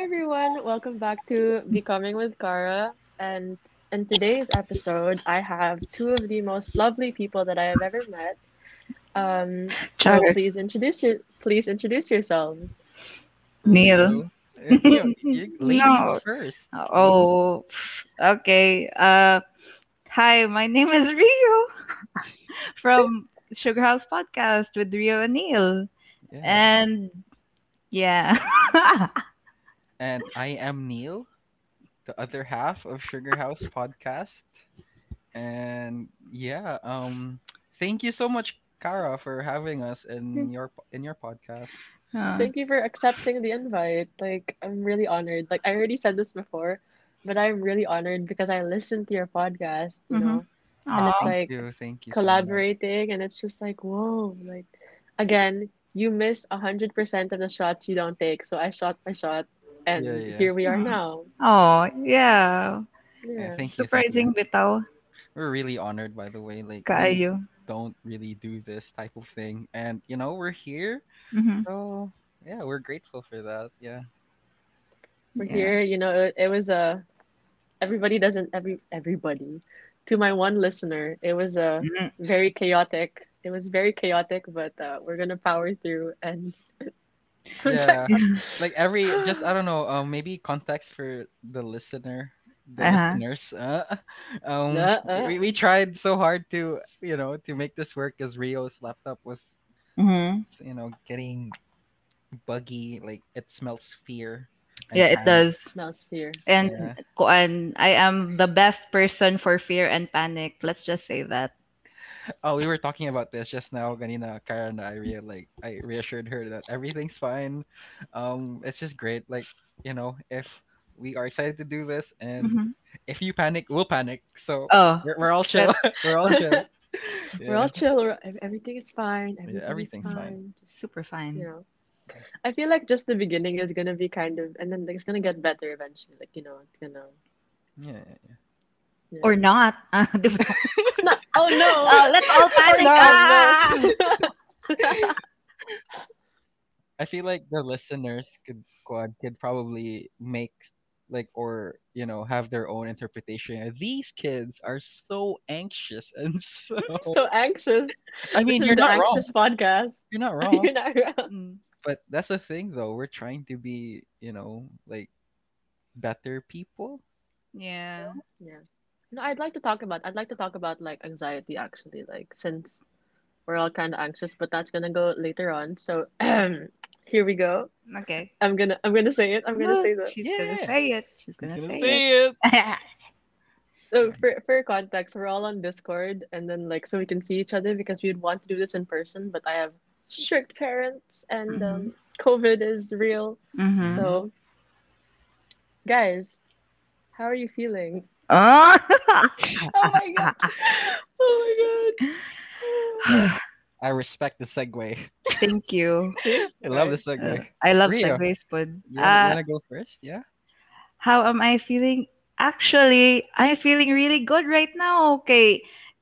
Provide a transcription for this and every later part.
Hi everyone, welcome back to Becoming with Kara. And in today's episode, I have two of the most lovely people that I have ever met. Um, so Sure. please introduce your please introduce yourselves. Neil. You- you- ladies No. first. Oh, okay. Uh, hi, my name is Rio from Sugar House Podcast with Rio and Neil. Yeah. And yeah. And I am Neil, the other half of Sugar House Podcast. And yeah, um, thank you so much, Kara, for having us in your in your podcast. Uh, Thank you for accepting the invite. Like I'm really honored. Like I already said this before, but I'm really honored because I listened to your podcast, you Mhm. know, and it's like Thank you, thank you. so collaborating and it's just like whoa, like again, you miss a hundred percent of the shots you don't take. So I shot my shot and Yeah, yeah. here we are Mhm. now. Oh, yeah. Yeah. thank thank Surprising you. bitaw. We're really honored, by the way. Like, we Kaayo. don't really do this type of thing, and you know, we're here, Mhm. so yeah, we're grateful for that. Yeah. We're Yeah. here, you know, it, it was a everybody doesn't every everybody. To my one listener, it was a Mm, very chaotic. It was very chaotic, but uh, we're gonna power through and Yeah. like every just I don't know um maybe context for the listener the Uh-huh. listeners uh, um Uh-uh. we, we tried so hard to you know to make this work because Rio's laptop was Mhm. you know getting buggy like it smells fear and Yeah, it panic. does. smells fear. And Yeah. kuan, I am the best person for fear and panic. Let's just say that. Oh we were talking about this just now ganina Karen and I rea- like I reassured her that everything's fine um it's just great like you know if we are excited to do this and Mhm. if you panic we'll panic so Oh, We're, we're all chill. we're all chill. We're all chill. Everything is fine. Everything everything's fine. fine. Super fine. you know, I feel like just the beginning is gonna be kind of, and then it's gonna get better eventually. Like you know, it's gonna. Yeah, yeah, yeah. Yeah. Or not. Di ba? Oh no! oh, let's all panic. no, ah! no. I feel like the listeners could could, could probably make like or you know have their own interpretation. These kids are so anxious and so. so anxious. I mean, this you're is the not wrong. anxious podcast. You're not wrong. You're not wrong. Mm. but that's the thing, though. We're trying to be, you know, like better people. Yeah. Yeah. No, I'd like to talk about. I'd like to talk about like anxiety actually, like since we're all kind of anxious, but that's gonna go later on. So here we go. Okay. I'm gonna I'm gonna say it. I'm gonna say that. She's Yeah. gonna say it. She's gonna, gonna say, it. it. So for for context, we're all on Discord, and then like so we can see each other because we'd want to do this in person, but I have strict parents, and um, COVID is real. Mhm. So, guys, how are you feeling? Oh. My god! Oh my god! I respect the segue. Thank you. I love the Uh, segue. I love Rio. segues, bud. You wanna, Uh, wanna go first? Yeah. how am I feeling? Actually, I'm feeling really good right now. Okay.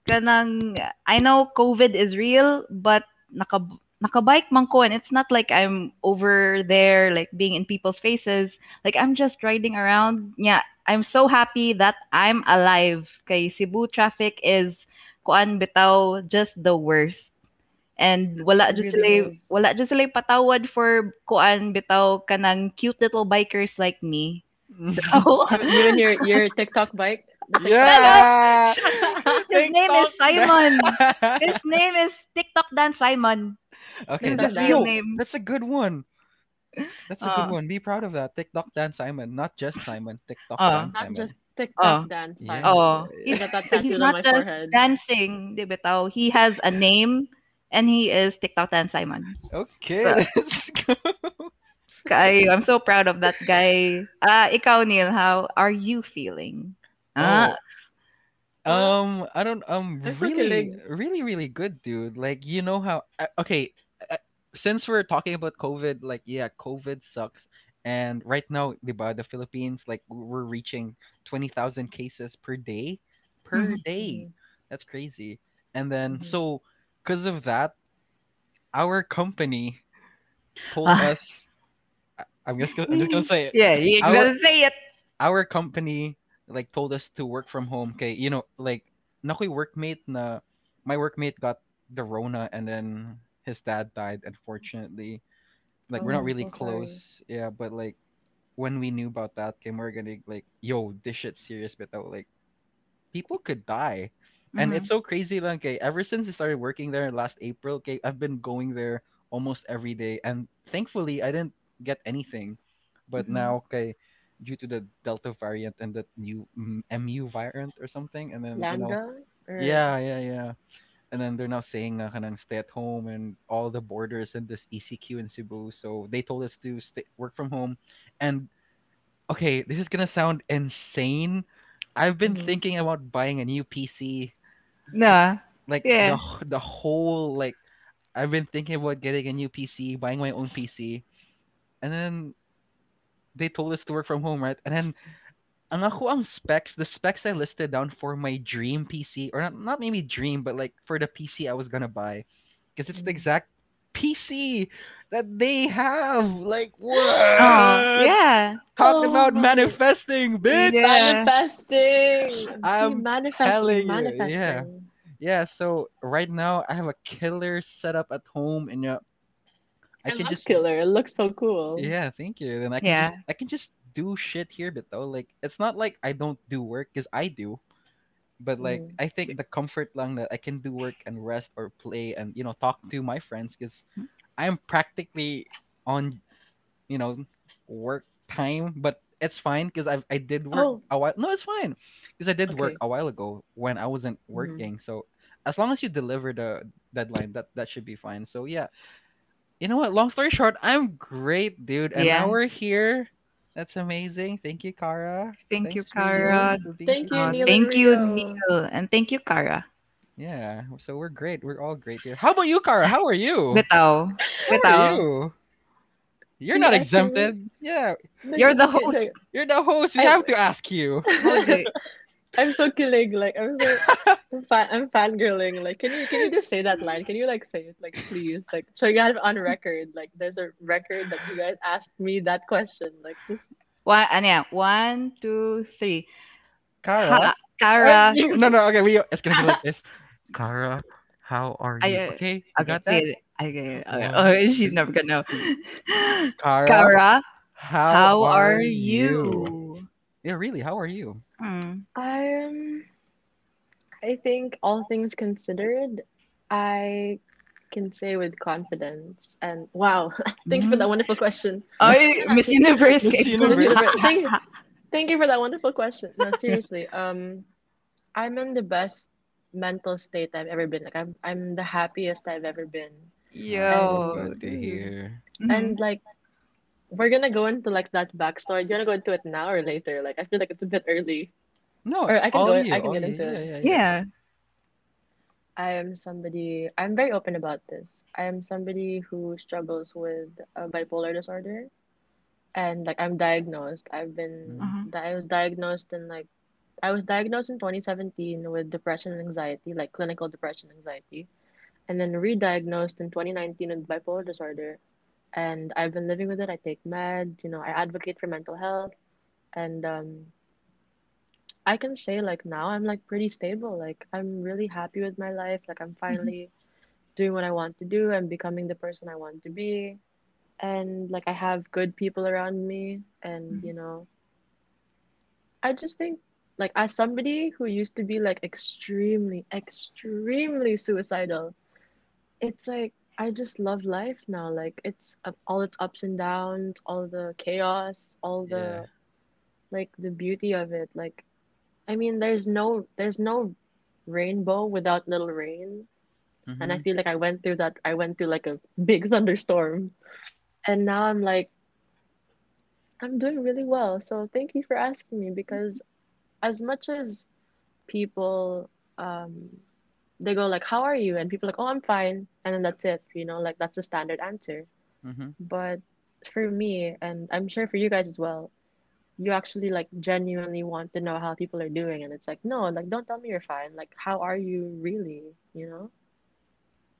Kanang, I know COVID is real, but naka, nakabike man ko and it's not like I'm over there like being in people's faces. Like I'm just riding around. Yeah, I'm so happy that I'm alive. Kay Cebu traffic is kuan bitaw just the worst. And wala It just really sila is. wala just sila patawad for kuan bitaw kanang cute little bikers like me. Mm-hmm. So You and your your TikTok bike. yeah. his name is Simon. Dan- His name is TikTok Dan Simon. Okay, That's that's yo, real name. That's a good one. That's a good Uh. one. Be proud of that. TikTok Dan Simon, not just Simon. TikTok Uh. Dan Not Simon. just TikTok Oh. dance. Yeah. Oh, he's, he's not just forehead. dancing, di bitaw. He has a name and he is TikTok Dan Simon. Okay, So- let's go. Kay, I'm so proud of that guy. Ah, ikaw Neil, how are you feeling? Ah, Oh. Um, I don't. Um, really, really, really good, dude. Like, you know how? uh, Okay, uh, since we're talking about COVID, like, yeah, COVID sucks, and right now, diba, the Philippines, like, we're reaching twenty thousand cases per day, per Mhm. day. That's crazy. And then, Mhm. so, because of that, our company told Ah. us. I'm just gonna, I'm just gonna say it. Yeah, you Our- gotta say it. Our company like told us to work from home. Okay, you know, like nakoy workmate na my workmate got the Rona and then his dad died unfortunately. Like we're Oh, not really so sorry. close. Yeah, but like when we knew about that, okay, we're gonna like, yo, this shit's serious, but though, like people could die. And Mhm. it's so crazy, like, okay, ever since I started working there last April, okay, I've been going there almost every day, and thankfully, I didn't get anything. But Mhm. now, okay, due to the Delta variant and the new MU variant or something, and then you know, Or- yeah, yeah, yeah. And then they're now saying uh, stay at home and all the borders and this ECQ in Cebu. So they told us to stay work from home. And okay, this is gonna sound insane. I've been Mhm. thinking about buying a new PC. Nah. Like Yeah. the the whole like I've been thinking about getting a new PC, buying my own PC. And then they told us to work from home, right? And then ang ako ang specs, the specs I listed down for my dream PC, or not, not maybe dream, but like for the PC I was gonna buy, because it's the Mm. exact PC that they have. Like what? Oh, yeah. Talk Oh about manifesting, bitch. Yeah. Manifesting. I'm telling manifesting, you, yeah. Yeah. So right now I have a killer setup at home, and uh, I can just killer. It looks so cool. Yeah, thank you. Then I can Yeah. just I can just do shit here, but though like it's not like I don't do work because I do, but like Mm. I think the comfort lang that I can do work and rest or play and you know talk to my friends because Hmm. I'm practically on, you know, work time, but it's fine because I I did work Oh. a while. No, it's fine because I did work a while ago when I wasn't Mhm. working. So as long as you deliver the deadline, that that should be fine. So yeah, you know what? Long story short, I'm great, dude, and Yeah. now we're here. That's amazing. Thank you, Kara. Thank you, Thanks you Kara. for Thank you. Neil and thank you, Rio. Neil. And thank you, Kara. Yeah, so we're great. We're all great here. How about you, Kara? How are you? Bitaw. How Bitaw. are you? You're not asking exempted. Yeah, You're the host. you're the host. We have to ask you. Okay. I'm so killing. Like I'm so I'm, fan, I'm fangirling. Like, can you can you just say that line? Can you like say it, like please? Like, so you got it on record. Like, there's a record that you guys asked me that question. Like, just One, ano yan? One, two, three. Kara. Ha, Kara. Uh, you- no, no. Okay, we. It's gonna be like this. Kara, how are you? I, uh, okay, I got that. say it. Okay, okay. One, Oh, she's never gonna know. Kara, Kara, how, how are are you? you? Yeah, really. How are you? Hmm. I'm. I think all things considered, I can say with confidence and wow. Thank you for that wonderful question. Ay, Miss Universe. Miss kay Universe. Thank, thank you for that wonderful question. No, seriously. Um, I'm in the best mental state I've ever been. Like I'm, I'm the happiest I've ever been. Yo. Good to hear. And like, we're gonna go into like that backstory. Do you wanna go into it now or later? Like, I feel like it's a bit early. No, Or I can all go- you, I can get you. into yeah, it. yeah, yeah. yeah. I am somebody. I'm very open about this. I am somebody who struggles with a bipolar disorder, and like I'm diagnosed. I've been. Mhm. di- I was diagnosed in like, I was diagnosed in 2017 with depression and anxiety, like clinical depression and anxiety, and then re-diagnosed in 2019 with bipolar disorder, and I've been living with it. I take meds. You know, I advocate for mental health, and um. I can say like now I'm like pretty stable. Like I'm really happy with my life. Like I'm finally doing what I want to do. I'm becoming the person I want to be. And like I have good people around me and Mhm. you know I just think like as somebody who used to be like extremely extremely suicidal, it's like I just love life now. Like it's uh, all its ups and downs, all the chaos, all the like the beauty of it. Like I mean, there's no there's no rainbow without little rain. And I Mhm. feel like I went through that. I went through like a big thunderstorm. And now I'm like, I'm doing really well. So thank you for asking me because as much as people um they go like, How are you? And people are like, Oh, I'm fine. And then that's it, you know, like that's the standard answer. Mhm. But for me, and I'm sure for you guys as well, you actually like genuinely want to know how people are doing. And it's like, no, like don't tell me you're fine. Like, how are you really? You know?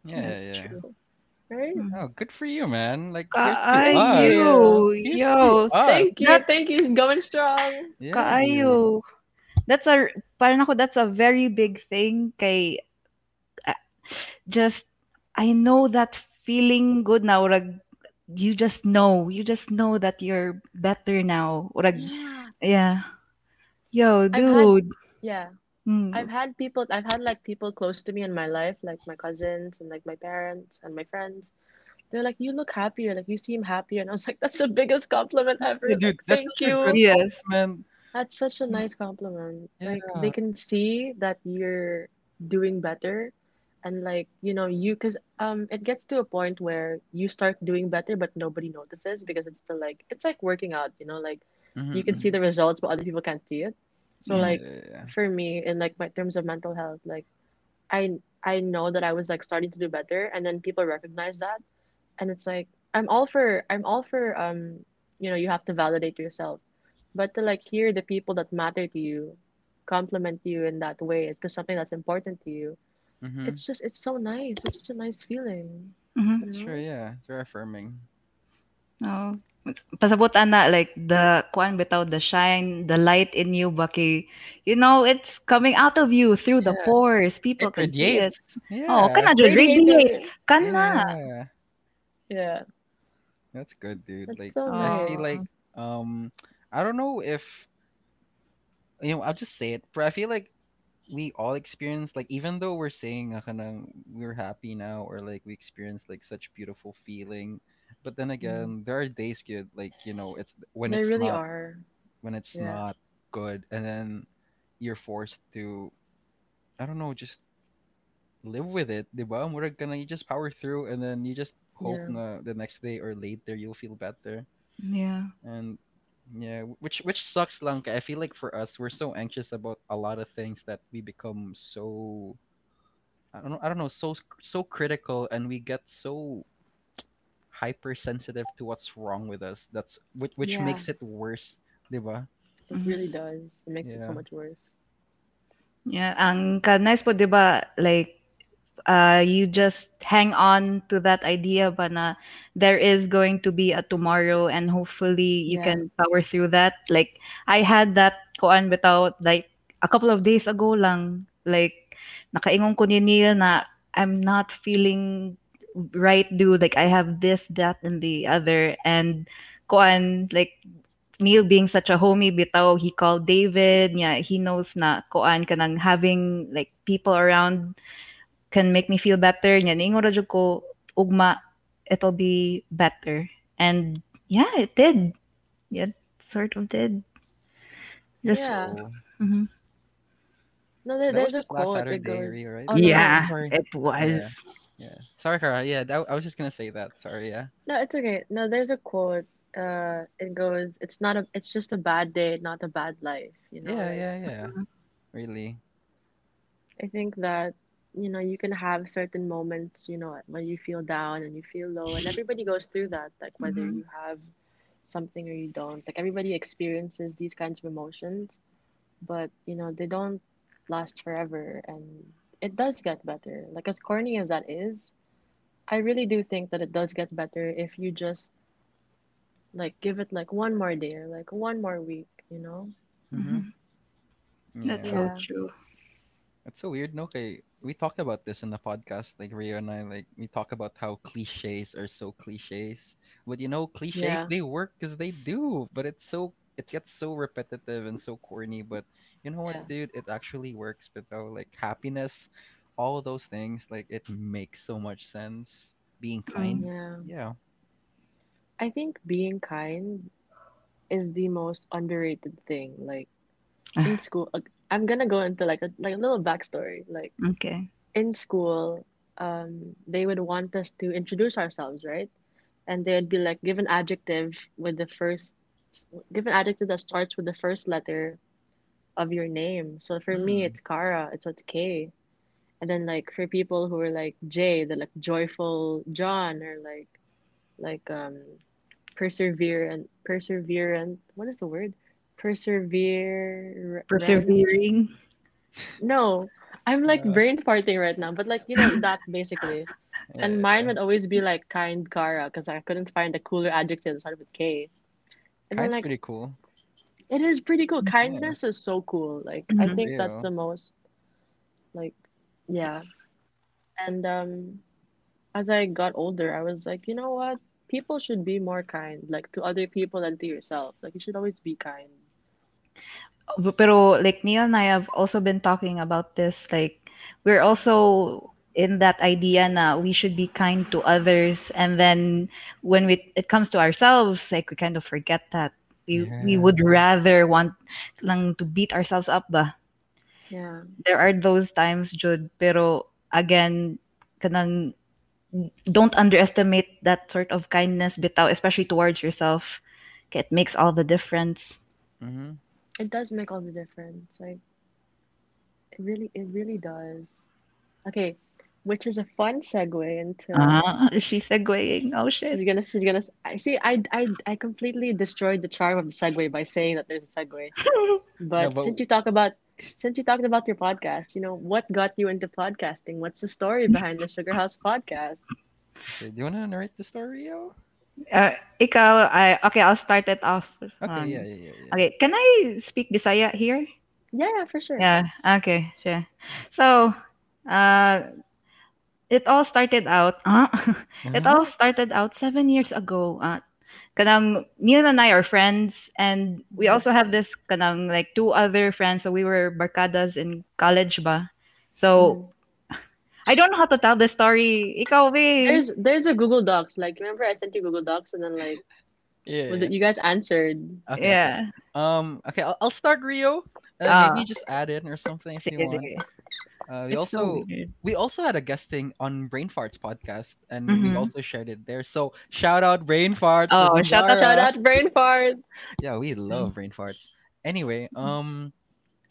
Yeah, That's yeah. true. right? Mm. Oh, good for you, man. Like here's to us. Kaayo. Yo. Thank you, That's- thank you. Going strong. Yeah, dude. Kaayo. That's a, parang ako, that's a very big thing kay, just, I know that feeling good now. Urag, you just know, you just know that you're better now. Urag, Yeah. yeah. Yo, had- dude. Yeah. Mm. I've had people I've had like people close to me in my life, like my cousins and like my parents and my friends. They're like, you look happier, like you seem happier. And I was like, that's the biggest compliment ever. Yeah, dude, Like, that's thank you. Yes. Man, That's such a nice compliment. Like they can see that you're doing better and like, you know, you cuz um it gets to a point where you start doing better but nobody notices because it's still like it's like working out, you know, like you can see the results but other people can't see it. So Yeah. like Yeah. for me in like my terms of mental health like i i know that i was like starting to do better and then people recognize that and it's like i'm all for i'm all for um you know you have to validate yourself but to like hear the people that matter to you compliment you in that way to something that's important to you Mhm. it's just it's so nice it's such a nice feeling Mhm. you know? Sure, yeah. It's very affirming. No. Pasabot ana like the kuan bitaw the shine, the light in you baki. You know, it's coming out of you through the pores. People It can see it. Yeah. Oh, kana jud radiate. Kana. Yeah. yeah That's good, dude. That's like so I feel like um I don't know if you know, I'll just say it, but I feel like we all experience like even though we're saying ah, kanang we're happy now or like we experience like such beautiful feeling, but then again, there are days good like you know it's when they it's really not are when it's Yeah. not good and then you're forced to I don't know, just live with it, diba? Murag ka na, you just power through and then you just hope Yeah. na the next day or later you'll feel better. Yeah. And yeah, which which sucks Lanka. I feel like for us, we're so anxious about a lot of things that we become so I don't know, I don't know, so so critical and we get so hypersensitive to what's wrong with us. That's which which Yeah. makes it worse, diba? it Mhm. really does it makes it so much worse Yeah, ang ka nice po 'di ba like uh you just hang on to that idea but na there is going to be a tomorrow and hopefully you Yeah. can power through that. Like I had that koan bitaw like a couple of days ago lang like nakaingon ko ni Neil na I'm not feeling right dude like I have this that and the other and koan like Neil being such a homie bitaw, he called David. Yeah, he knows na koan kanang having like people around can make me feel better. Nya ningon ra jud ko ugma it'll be better. And yeah, it did. Yeah, it sort of did. Just Yeah. So, Mhm. no there, there's a quote that goes Ria, right? oh, no, no, yeah, it was. yeah. Sorry, Kara. Yeah, that, I was just gonna say that. Sorry, yeah. No, it's okay. No, there's a quote. Uh, it goes, "It's not a, it's just a bad day, not a bad life." You know, Yeah, yeah, yeah. Really. I think that, you know, you can have certain moments, you know, when you feel down and you feel low, and everybody goes through that. Like whether Mhm. you have something or you don't. Like everybody experiences these kinds of emotions, but you know, they don't last forever, and it does get better. Like as corny as that is, I really do think that it does get better if you just like give it like one more day or like one more week, you know? Mhm. That's so Yeah. true. That's so weird. No, okay. We talked about this in the podcast. Like Rio and I, like we talk about how cliches are so cliches. But you know, cliches Yeah. they work because they do. But it's so it gets so repetitive and so corny. But you know what, Yeah. dude? It actually works. But though, like happiness, all those things, like it makes so much sense. Being mm, kind, Yeah. yeah. I think being kind is the most underrated thing. Like in school, I'm gonna go into like a like a little backstory. Like Okay. in school, um, they would want us to introduce ourselves, right? And they'd be like, give an adjective with the first, give an adjective that starts with the first letter of your name. So for me, Mm. it's Kara. It's it's K. And then like for people who are like J, they're like joyful John or like like um persevere perseverant perseverant. What is the word? Persevere. Persevering. No, I'm like Uh, brain farting right now, but like you know that basically. And mine would always be like kind Kara because I couldn't find a cooler adjective that started with K. And then like pretty cool. it is pretty cool. Yeah. Kindness is so cool. Like I Mhm. think that's the most like yeah. And um as I got older, I was like, you know what? People should be more kind, like to other people than to yourself. Like you should always be kind. Pero like Neil and I have also been talking about this. Like we're also in that idea na we should be kind to others, and then when we it comes to ourselves, like we kind of forget that we we would rather want lang to beat ourselves up ba. Yeah. There are those times, Jude. Pero again, kanang don't underestimate that sort of kindness bitaw, especially towards yourself. It makes all the difference. hmm It does make all the difference. Like it really it really does. Okay, which is a fun segue into ah, she's segueing. Oh shit. she's gonna she's gonna I see I I I completely destroyed the charm of the segue by saying that there's a segue. But but- since you talk about since you talked about your podcast, you know, what got you into podcasting? What's the story behind the Sugar House podcast? Okay, do you want to narrate the story, yo? Uh, ikaw, I, okay, I'll start it off. Okay, Um, yeah, yeah, yeah. yeah. Okay, can I speak Bisaya here? Yeah, yeah, for sure. Yeah, okay, sure. So, uh, it all started out, uh, it Uh-huh. all started out seven years ago. Uh, kanang Neil and I are friends, and we Mhm. also have this kanang like two other friends. So we were barkadas in college ba. So Mhm. I don't know how to tell the story. Ikaw, babe. There's there's a Google Docs. Like remember I sent you Google Docs and then like yeah, well, yeah. you guys answered. Okay, yeah. Um. Okay, I'll, I'll start Rio. And Ah. maybe just add in or something if you Sige, want. sige. Uh, we It's also weird. we also had a guesting on Brain Farts podcast, and we Mhm. also shared it there. So shout out Brain Farts. Oh, this is shout out, Zara. Shout out brain fart. Yeah, we love Brain Farts. Anyway, um,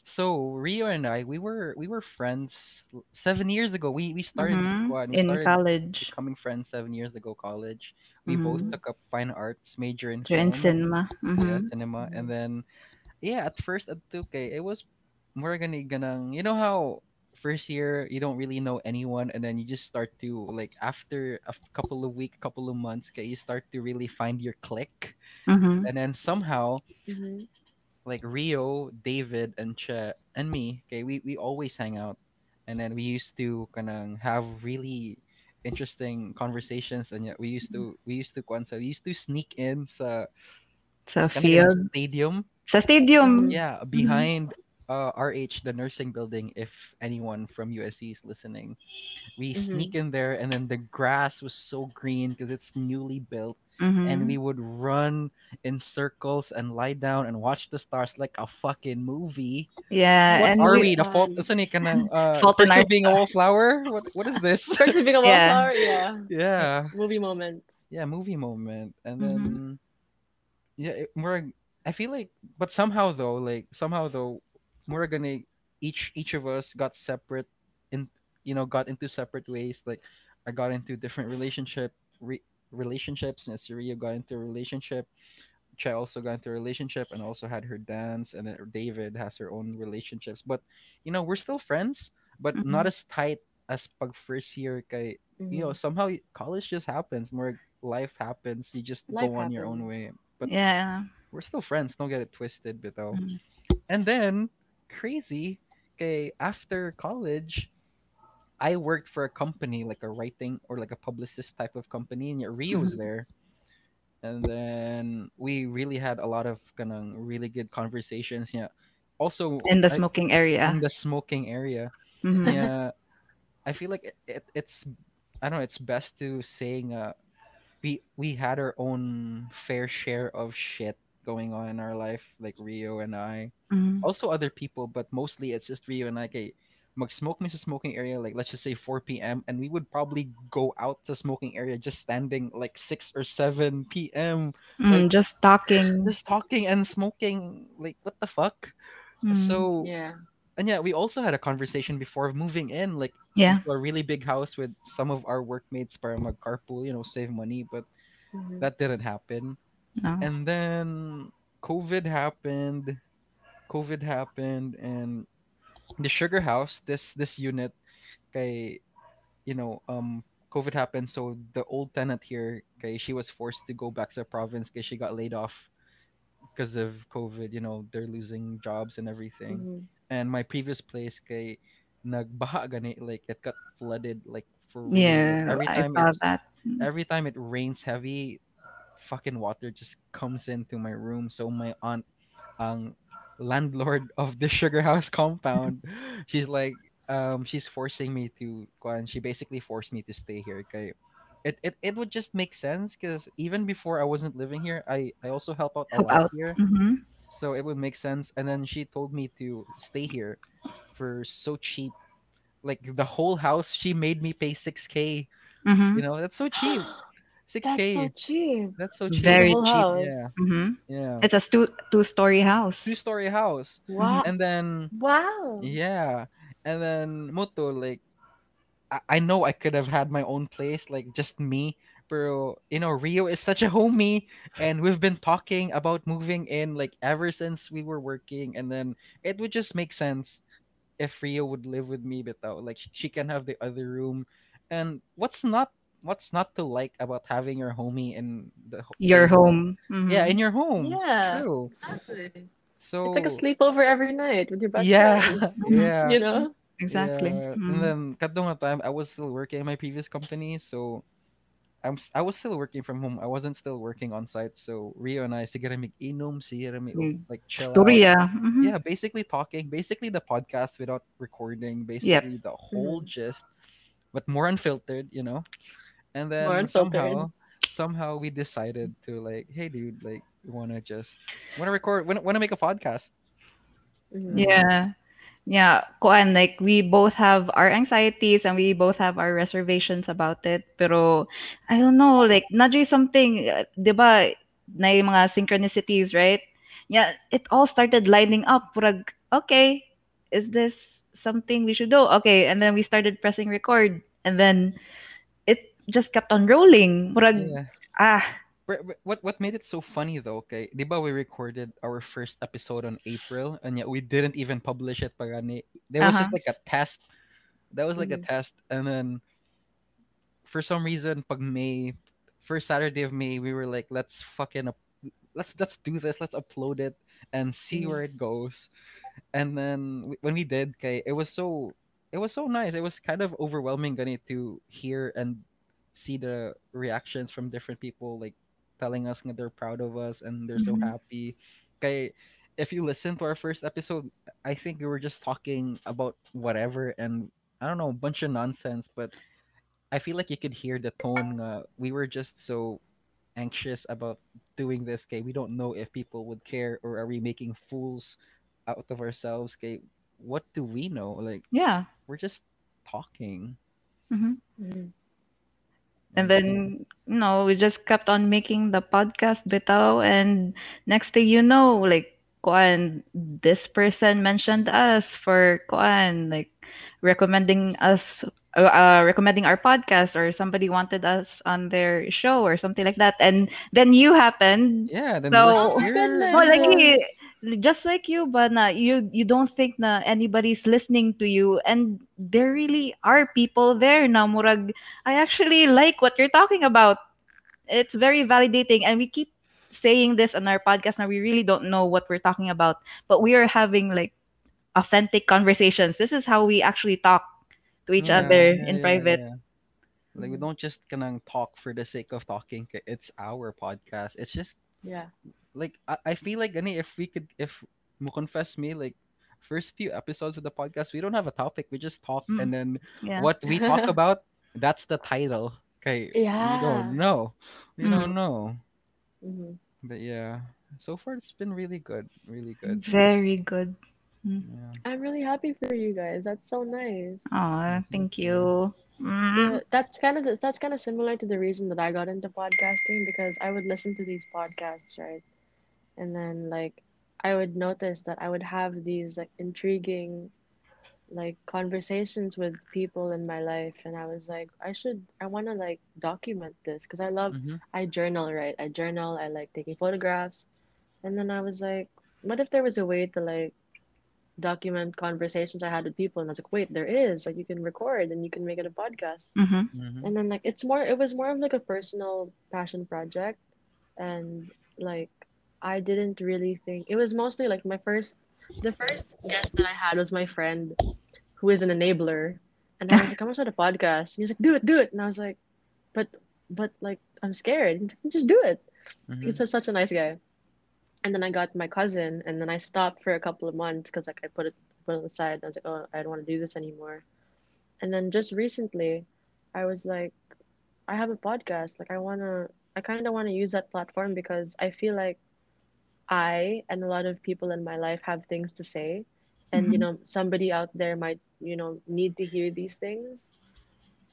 so Rio and I, we were we were friends seven years ago. We we started Mhm, what, we in started college. becoming friends seven years ago. College. We both Mhm. took up fine arts major in You're in film. cinema. yeah, Mhm. cinema. And then, yeah, at first at okay, it was more gonna ganang. You know how first year you don't really know anyone, and then you just start to like after a couple of week, couple of months, okay, you start to really find your clique, Mhm. and then somehow hmm like Rio, David, and Che and me, okay, we we always hang out, and then we used to kind of have really interesting conversations, and yet we used to we used to kwansa, we used to sneak in sa Sa field. stadium Sa stadium. yeah, behind uh, RH, the nursing building, if anyone from USC is listening. We sneak in there, and then the grass was so green because it's newly built, Mhm. and we would run in circles and lie down and watch the stars like a fucking movie. yeah. What's and Are we- we the fault? fun. Saan ka ng, uh, Fault in of being a wallflower? What what is this? Perks being a Yeah. wallflower. Yeah. yeah, Movie moments. yeah, movie moment, and then yeah, we're. I feel like, but somehow though, like somehow though, we're gonna each each of us got separate, in you know, got into separate ways. Like, I got into different relationship re- relationships, and Syria got into a relationship. Che also got into a relationship and also had her dance, and then David has her own relationships. But you know, we're still friends, but Mhm. not as tight as pag first year. Kay, you know, Mhm. somehow college just happens. More life happens. You just Life go on your own way. But yeah. we're still friends. Don't get it twisted, bitaw. Mhm. And then crazy, okay, after college, I worked for a company like a writing or like a publicist type of company, and Rio was Mhm. there. And then we really had a lot of kind of really good conversations. Yeah. Also In the I- smoking area. in the smoking area. Mhm. Yeah. I feel like it, it, it's I don't know, it's best to saying uh we we had our own fair share of shit going on in our life, like Rio and I. Mhm. Also other people, but mostly it's just Rio and I. Kay, mag-smoke me sa smoking area, like let's just say 4 p.m. and we would probably go out to smoking area just standing like 6 or 7 p.m. Mm, just talking. just talking and smoking. Like what the fuck? Mm. So Yeah. and yeah, we also had a conversation before moving in, like yeah. to a really big house with some of our workmates para mag carpool, you know, save money, but Mhm. that didn't happen. No. And then COVID happened. COVID happened and the sugar house, this this unit, kay, you know, um, COVID happened, so the old tenant here, kay, she was forced to go back to the province because she got laid off because of COVID. You know, they're losing jobs and everything. hmm And my previous place, kay, nagbaha gani, like it got flooded, like for real. Yeah, every I time saw it's that. every time it rains heavy, fucking water just comes into my room. So my aunt, ang landlord of the sugar house compound, she's like, um, she's forcing me to, kuwan, she basically forced me to stay here. Okay, it it, it would just make sense because even before I wasn't living here, I I also help out a Help lot out. here, Mm-hmm. so it would make sense. And then she told me to stay here for so cheap. Like the whole house, she made me pay six k. Mm-hmm. You know, that's so cheap. Six K. That's so k. cheap. That's so cheap. Very cheap. house. Yeah, Mm-hmm. yeah. It's a stu- two-story house. Two story house. Wow. And then Wow. yeah. And then Moto, like I, I know I could have had my own place, like just me. Pero you know, Rio is such a homie and we've been talking about moving in like ever since we were working and then it would just make sense if Rio would live with me bitaw. Like she can have the other room. And what's not what's not to like about having your homie in the ho- Your same home. Mhm. Yeah, in your home. Yeah. True. Exactly. So It's like a sleepover every night with your best yeah, friend. yeah. You know? Exactly. Yeah, Mm. And then kadtong nga time I was still working in my previous company, so I'm s- I was still working from home. I wasn't still working on site. So Rio and I sigara mag-inom, sigara mag Mm. like chill out. Storya. Mhm. Yeah, basically talking, basically the podcast without recording, basically the whole Mhm. gist, but more unfiltered, you know. And then More unfiltered. somehow, somehow we decided to like, hey, dude, like, we wanna just wanna record, wanna, wanna make a podcast. Mhm. Yeah. Yeah, kuan like we both have our anxieties and we both have our reservations about it. Pero I don't know, like not just something, uh, 'di ba? Na yung mga synchronicities, right? Yeah, it all started lining up. Purag, okay, is this something we should do? Okay, and then we started pressing record and then it just kept on rolling. Purag, Yeah. ah, Wh- wh- What what made it so funny though? Okay, di ba we recorded our first episode on April and yet we didn't even publish it pagani. There was just Uh-huh. like a test. That was like a Mhm. test, and then for some reason, pag May, first Saturday of May, we were like, let's fucking up, let's let's do this, let's upload it and see Mhm. where it goes. And then when we did, okay, it was so it was so nice. It was kind of overwhelming gani to hear and see the reactions from different people like telling us that they're proud of us and they're so Mhm. happy. Okay, if you listen to our first episode, I think we were just talking about whatever and I don't know, a bunch of nonsense, but I feel like you could hear the tone. Uh, we were just so anxious about doing this. Okay, we don't know if people would care or are we making fools out of ourselves. Okay, what do we know? Like yeah. we're just talking. mhm. Mhm. And then, you know, we just kept on making the podcast bitaw and next thing you know, like kuan this person mentioned us for kuan like recommending us uh, uh, recommending our podcast or somebody wanted us on their show or something like that and then you happened yeah. Then So- we're here. Oh, like, Goodness. Just like you but na, you you don't think na anybody's listening to you and there really are people there na murag I actually like what you're talking about it's very validating and we keep saying this on our podcast now we really don't know what we're talking about but we are having like authentic conversations this is how we actually talk to each Yeah, other yeah, in yeah, private. Like we Mhm. don't just kanang talk for the sake of talking. It's our podcast. It's just Yeah. Like I, I feel like any if we could if mo confess me like first few episodes of the podcast we don't have a topic we just talk Mm. and then yeah what we talk about that's the title okay yeah we don't know we Mm. don't know Mhm. but yeah so far it's been really good really good very good yeah. I'm really happy for you guys. That's so nice. oh thank you Mm. Yeah, that's kind of that's kind of similar to the reason that I got into podcasting because I would listen to these podcasts, right? And then like I would notice that I would have these like intriguing like conversations with people in my life and I was like I should I want to like document this because I love Mhm. I journal, right? I journal, I like taking photographs. And then I was like, what if there was a way to like document conversations I had with people, and I was like, wait, there is like you can record and you can make it a podcast. Mhm. Mhm. And then like it's more, it was more of like a personal passion project, and like I didn't really think it was mostly like my first, the first guest that I had was my friend, who is an enabler, and I was like, I want to start a podcast. And he was like, do it, do it, and I was like, but but like I'm scared. He's like, just do it. Mhm. He's a- such a nice guy. And then I got my cousin, and then I stopped for a couple of months because like I put it put it aside. I was like, oh, I don't want to do this anymore. And then just recently, I was like, I have a podcast. Like I wanna, I kind of want to use that platform because I feel like I and a lot of people in my life have things to say, and you Mhm. know somebody out there might you know need to hear these things.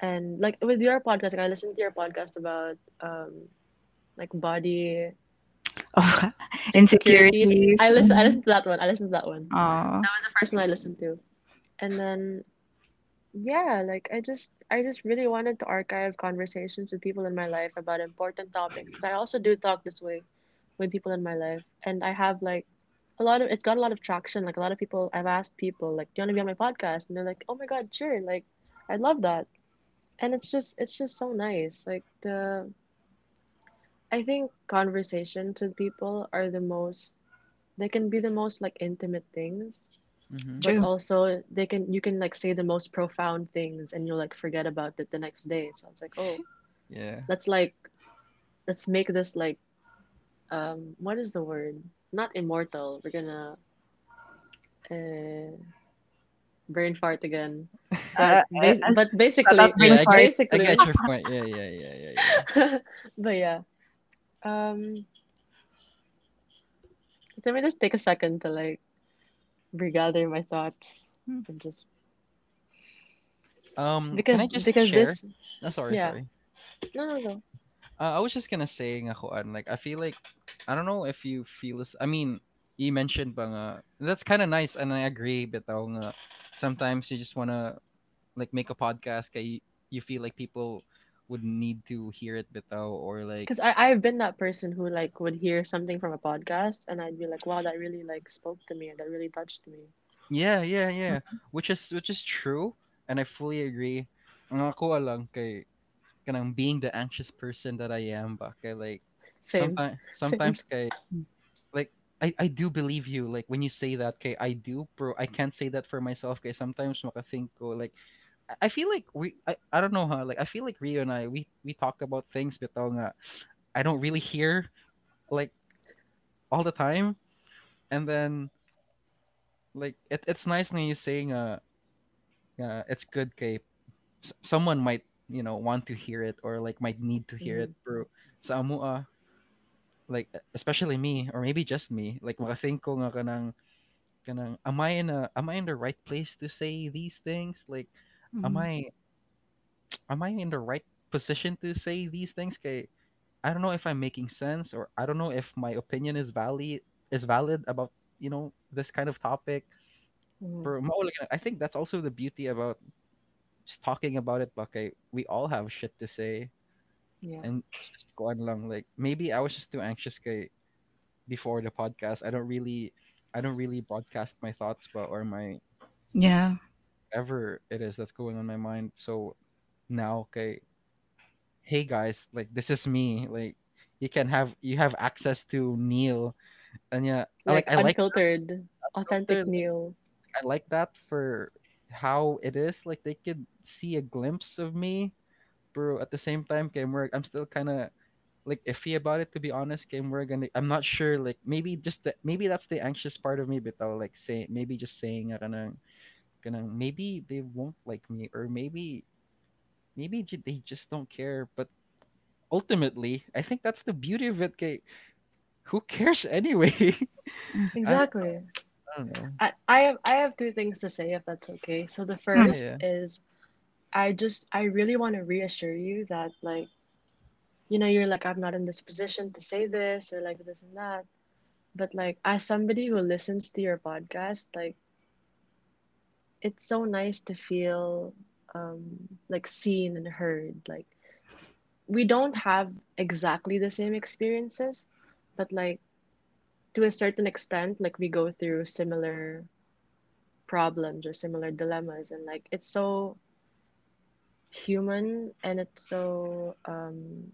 And like with your podcast, like I listened to your podcast about um like body Oh, insecurities. insecurities. I listen. I listened to that one. I listened to that one. Oh. That was the first one I listened to, and then yeah, like I just I just really wanted to archive conversations with people in my life about important topics I also do talk this way with people in my life, and I have like a lot of it's got a lot of traction. Like a lot of people, I've asked people like, "Do you want to be on my podcast?" And they're like, "Oh my god, sure!" Like I love that, and it's just it's just so nice. Like the I think conversations with people are the most they can be the most like intimate things Mhm. but True. also they can you can like say the most profound things and you'll like forget about it the next day so it's like oh Yeah. let's like let's make this like um what is the word not immortal we're gonna uh brain fart again Uh, but, bas- uh, but basically brain Yeah, I fart. get, I get your point. Yeah, yeah, yeah, yeah, yeah. but yeah um let me just take a second to like regather my thoughts Hmm. and just Um, because can I just because share? this Oh, sorry, yeah. sorry. no no no Uh, I was just gonna say nga kuan, like I feel like I don't know if you feel this. I mean, you mentioned ba nga, that's kind of nice, and I agree. Bitaw nga, sometimes you just wanna like make a podcast, kay you feel like people would need to hear it bitaw or like because I I've been that person who like would hear something from a podcast and I'd be like wow that really like spoke to me and that really touched me yeah, yeah, yeah, which is which is true, and I fully agree. Ang ako lang kay kanang being the anxious person that I am, ba kay like same. sometimes sometimes kay like I, I do believe you. Like when you say that kay I do bro. I can't say that for myself kay. Sometimes makathink ko like I- feel like we I, I don't know how like I feel like Rio and I we we talk about things bitaw nga I don't really hear like all the time. And then like it, it's nice when you saying uh uh it's good kay. Someone might you know want to hear it or like might need to hear it bro sa amo ah like especially me or maybe just me like makathink ko nga kanang kanang am I in a am I in the right place to say these things like am Mhm. I am I in the right position to say these things kay I don't know if I'm making sense or I don't know if my opinion is valid is valid about you know this kind of topic Mhm. for mao lang yun. I think that's also the beauty about just talking about it but kay we all have shit to say. Yeah. And just go on lang like maybe I was just too anxious kay before the podcast. I don't really I don't really broadcast my thoughts but or my Yeah. whatever it is that's going on my mind. So now okay hey guys like this is me like you can have you have access to Neil. And yeah like I like unfiltered authentic Neil. I like that for how it is. Like they could see a glimpse of me, bro. At the same time, game work. I'm still kind of like iffy about it to be honest. Game work, and I'm not sure. Like maybe just the, maybe that's the anxious part of me. But I'll like say maybe just saying uh, gonna maybe they won't like me or maybe maybe they just don't care. But ultimately, I think that's the beauty of it. Kay, who cares anyway? exactly I. I, I have I have two things to say if that's okay. So the first Yeah. is I just I really want to reassure you that like you know you're like I'm not in this position to say this or like this and that. But like as somebody who listens to your podcast, like it's so nice to feel um like seen and heard. Like we don't have exactly the same experiences, but like to a certain extent, like we go through similar problems or similar dilemmas and like it's so human and it's so um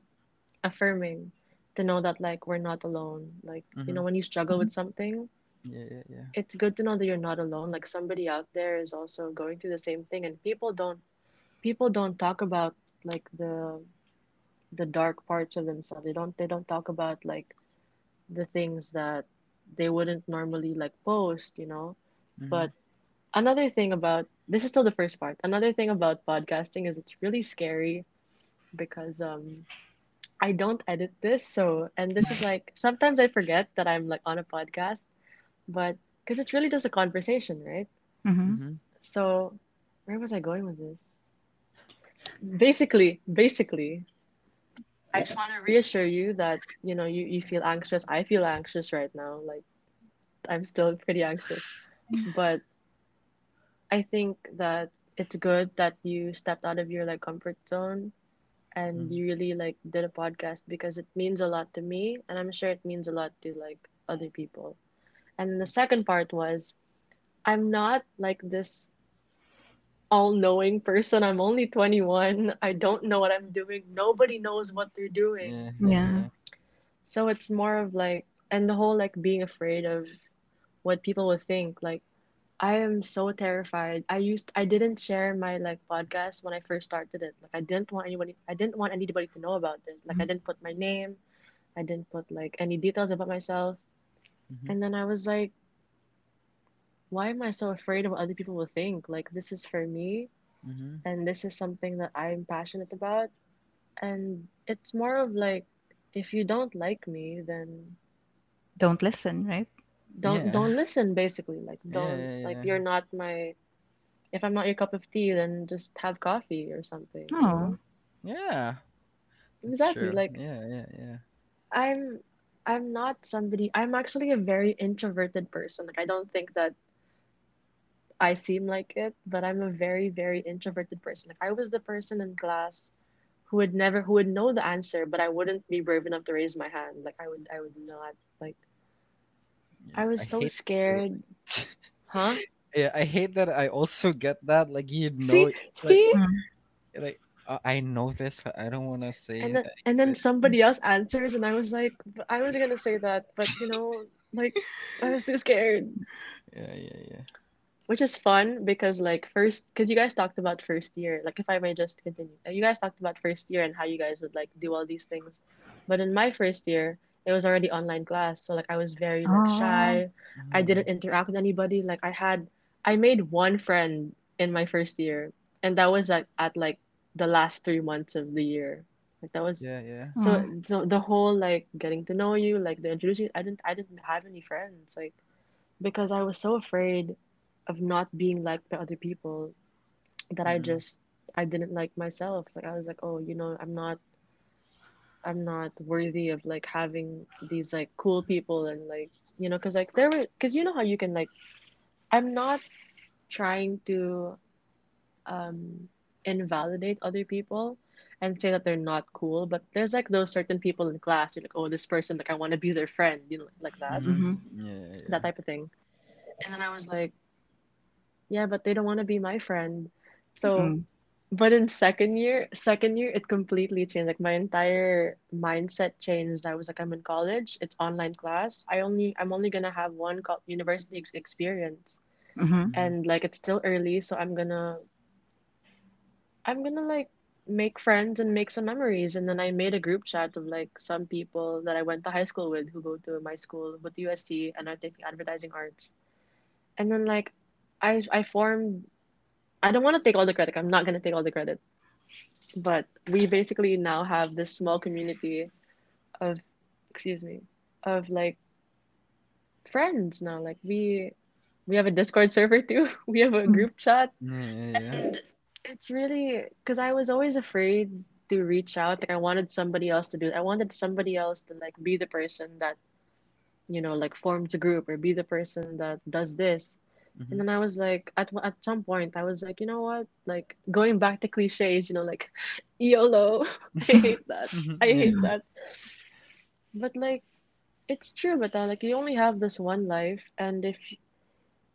affirming to know that like we're not alone like you know Mhm. when you struggle with something Yeah, yeah, yeah. it's good to know that you're not alone like somebody out there is also going through the same thing and people don't people don't talk about like the the dark parts of themselves they don't they don't talk about like the things that they wouldn't normally like post you know Mhm. but another thing about this is still the first part another thing about podcasting is it's really scary because um i don't edit this so and this is like sometimes i forget that i'm like on a podcast but because it's really just a conversation right Mm-hmm. Mhm. so where was i going with this basically basically i just want to reassure you that you know you, you feel anxious. I feel anxious right now like i'm still pretty anxious. But i think that it's good that you stepped out of your like comfort zone and Mm. you really like did a podcast because it means a lot to me and i'm sure it means a lot to like other people. And the second part was i'm not like this all-knowing person i'm only 21 i don't know what i'm doing nobody knows what they're doing Yeah, Yeah. so it's more of like, and the whole like being afraid of what people would think. Like, I am so terrified. I used, I didn't share my like podcast when I first started it. Like, I didn't want anybody, I didn't want anybody to know about it. Like, I didn't put my name, I didn't put like any details about myself. Mhm. And then I was like, why am I so afraid of what other people will think? Like, this is for me, Mhm. and this is something that I'm passionate about. And it's more of like, if you don't like me, then Don't listen, right? don't Yeah. don't listen basically like don't yeah, like yeah. you're not my if i'm not your cup of tea then just have coffee or something you Oh. know? Yeah. exactly true. like yeah, yeah, yeah. i'm i'm not somebody i'm actually a very introverted person like i don't think that i seem like it but i'm a very very introverted person like i was the person in class who would never who would know the answer but i wouldn't be brave enough to raise my hand like i would i would not like yeah. i was so hate- scared huh Yeah, I hate that. I also get that. Like you know, see see like uh, I know this, but I don't want to say and then it. and then somebody else answers and i was like i was gonna say that but you know like i was too scared Yeah, yeah, yeah. Which is fun because like first because you guys talked about first year like if i may just continue uh, you guys talked about first year and how you guys would like do all these things but in my first year it was already online class so like i was very like Oh. shy i Mhm. didn't interact with anybody like i had i made one friend in my first year and that was like at like the last three months of the year like that was Yeah, yeah. so Oh. so the whole like getting to know you, like the introducing, I didn't I didn't have any friends, like because I was so afraid of not being liked by other people that I Mhm. just I didn't like myself. Like I was like, oh, you know, I'm not I'm not worthy of like having these like cool people and like you know, because like there were because you know how you can like I'm not trying to um invalidate other people and say that they're not cool, but there's like those certain people in class, you're like, oh, this person, like I want to be their friend, you know, like that, mm-hmm. Yeah, yeah, yeah. that type of thing. And then I was like, yeah, but they don't want to be my friend. So, Mm. but in second year, second year, it completely changed. Like my entire mindset changed. I was like, I'm in college, it's online class. I only, I'm only gonna have one co- university ex- experience, Mhm. and like it's still early, so I'm gonna, I'm gonna like make friends and make some memories. And then I made a group chat of like some people that I went to high school with who go to my school with USC and are taking advertising arts. And then like I I formed I don't want to take all the credit. I'm not gonna take all the credit. But we basically now have this small community of excuse me of like friends now. Like we we have a Discord server too. We have a group chat. Yeah, yeah, yeah. And it's really because I was always afraid to reach out. Like I wanted somebody else to do it. I wanted somebody else to like be the person that, you know, like forms a group or be the person that does this. Mhm. And then I was like, at at some point, I was like, you know what? Like going back to cliches, you know, like YOLO. I hate that. Mhm. I hate yeah. that. But like, it's true. But uh, like, you only have this one life, and if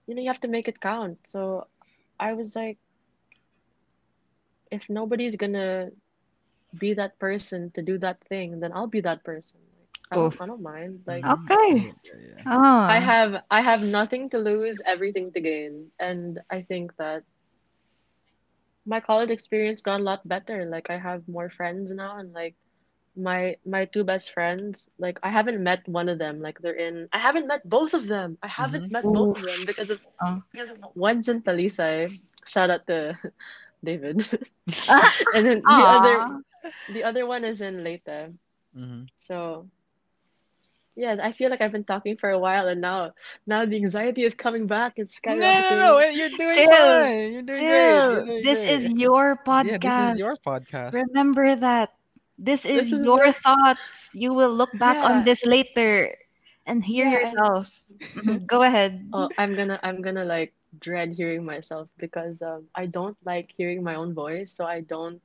you know, you have to make it count. So I was like, if nobody's gonna be that person to do that thing, then I'll be that person. Like, I don't, Oof. I don't mind. Like. Okay. Yeah, yeah. Oh. I have I have nothing to lose, everything to gain. And I think that my college experience got a lot better. Like I have more friends now and like my my two best friends, like I haven't met one of them. Like they're in I haven't met both of them. I haven't Mhm. met both of them because of Oh. because of one's in Talisay. Shout out to David. Ah, and then the other the other one is in Leyte. Mhm. So yeah, I feel like I've been talking for a while and now now the anxiety is coming back. It's No, skyrocketing. no, no, wait, you're doing Chill. fine. You're doing great. Chill. You're doing This is great. your Yeah, podcast. this is your podcast. Remember that. This is This is your the- thoughts. You will look back Yeah. on this later and hear Yeah, yourself. Mhm. Go ahead. Oh, I'm gonna I'm gonna like dread hearing myself because um I don't like hearing my own voice, so I don't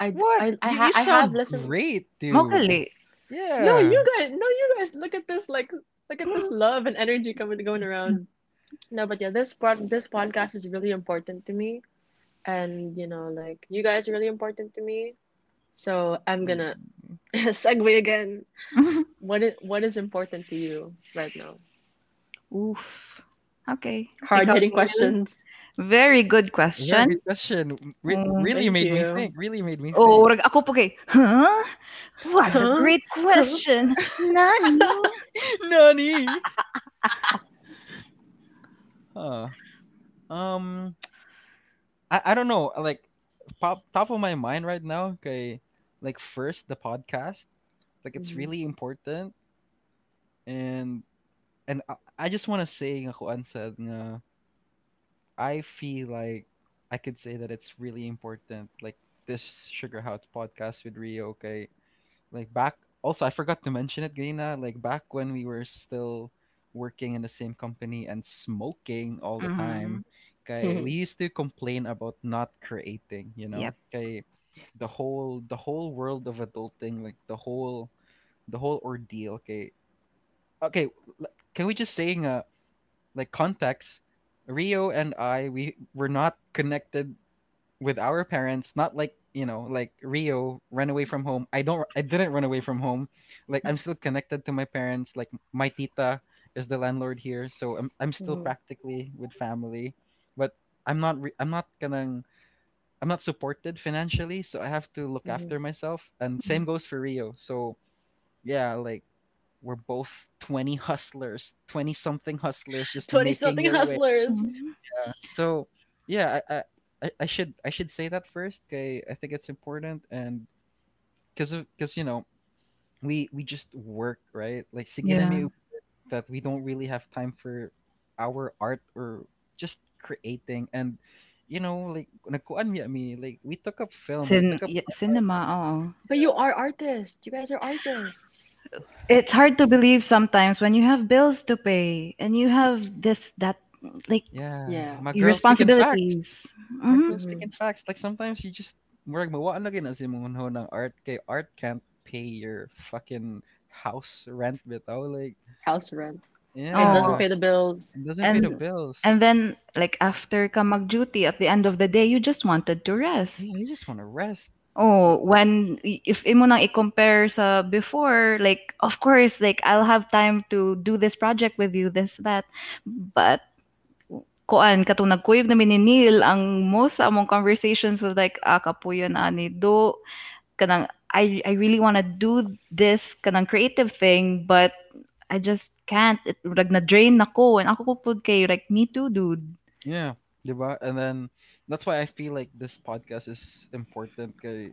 I What? I I, you, you I sound have listened great, dude. Mokali. Yeah. No, you guys no you guys look at this like look at this love and energy coming going around. No, but yeah, this pod this podcast is really important to me. And you know, like you guys are really important to me. So I'm gonna segue again. What is what is important to you right now? Oof. Okay. Hard hitting questions. Very good question. good question. Re- Mm, really made me think. Really made me Oh, think. rag- ako po kay, huh? What a great question. Nani? Nani? huh. Um, I, I don't know. Like, pop top of my mind right now. Okay, like first the podcast. Like it's Mhm. really important, and and I, I just want to say nga kuan said nga. I feel like I could say that it's really important. Like this Sugar House podcast with Rio. Okay, like back also I forgot to mention it, Gina. Like back when we were still working in the same company and smoking all the Mhm. time. Okay, we used to complain about not creating, you know. Yep. Okay, the whole the whole world of adulting, like the whole the whole ordeal. Okay, okay. Can we just say, uh, like context? Rio and I, we were not connected with our parents not like you know like rio ran away from home. I don't i didn't run away from home. Like i'm still connected to my parents. Like my tita is the landlord here so i'm, I'm still Mhm. practically with family. But i'm not re- i'm not gonna i'm not supported financially so i have to look Mhm. after myself. And same goes for rio. So yeah like we're both 20 hustlers 20 something hustlers just 20 something hustlers. so yeah I, I I, should I should say that first. Okay, I think it's important and because because you know we we just work right like sige Yeah. that we don't really have time for our art or just creating and you know like nagkuan mi mi like we took up film Cin- took up yeah, cinema, oo. But you are artists. You guys are artists. It's hard to believe sometimes when you have bills to pay and you have this, that, like, yeah Yeah. my your girl speaking facts. responsibilities. My Mhm. girl speaking facts like sometimes you just murag mawaan lagi na si mong ho ng art kay art can't pay your fucking house rent bitaw like House rent. Yeah It doesn't pay the bills. It doesn't pay the bills. And then, like, after ka mag-duty, at the end of the day, you just wanted to rest. yeah, you just want to rest. Oh, when if imo nang i-compare sa before, like of course, like I'll have time to do this project with you, this that. But kuan katong nagkuyog namin ni Neil ang most among conversations was like ah kapuyo na ni do kanang I I really want to do this kanang creative thing but I just can't it like na drain nako and ako po pud kay like me too dude. Yeah, diba? And then that's why I feel like this podcast is important. Kay,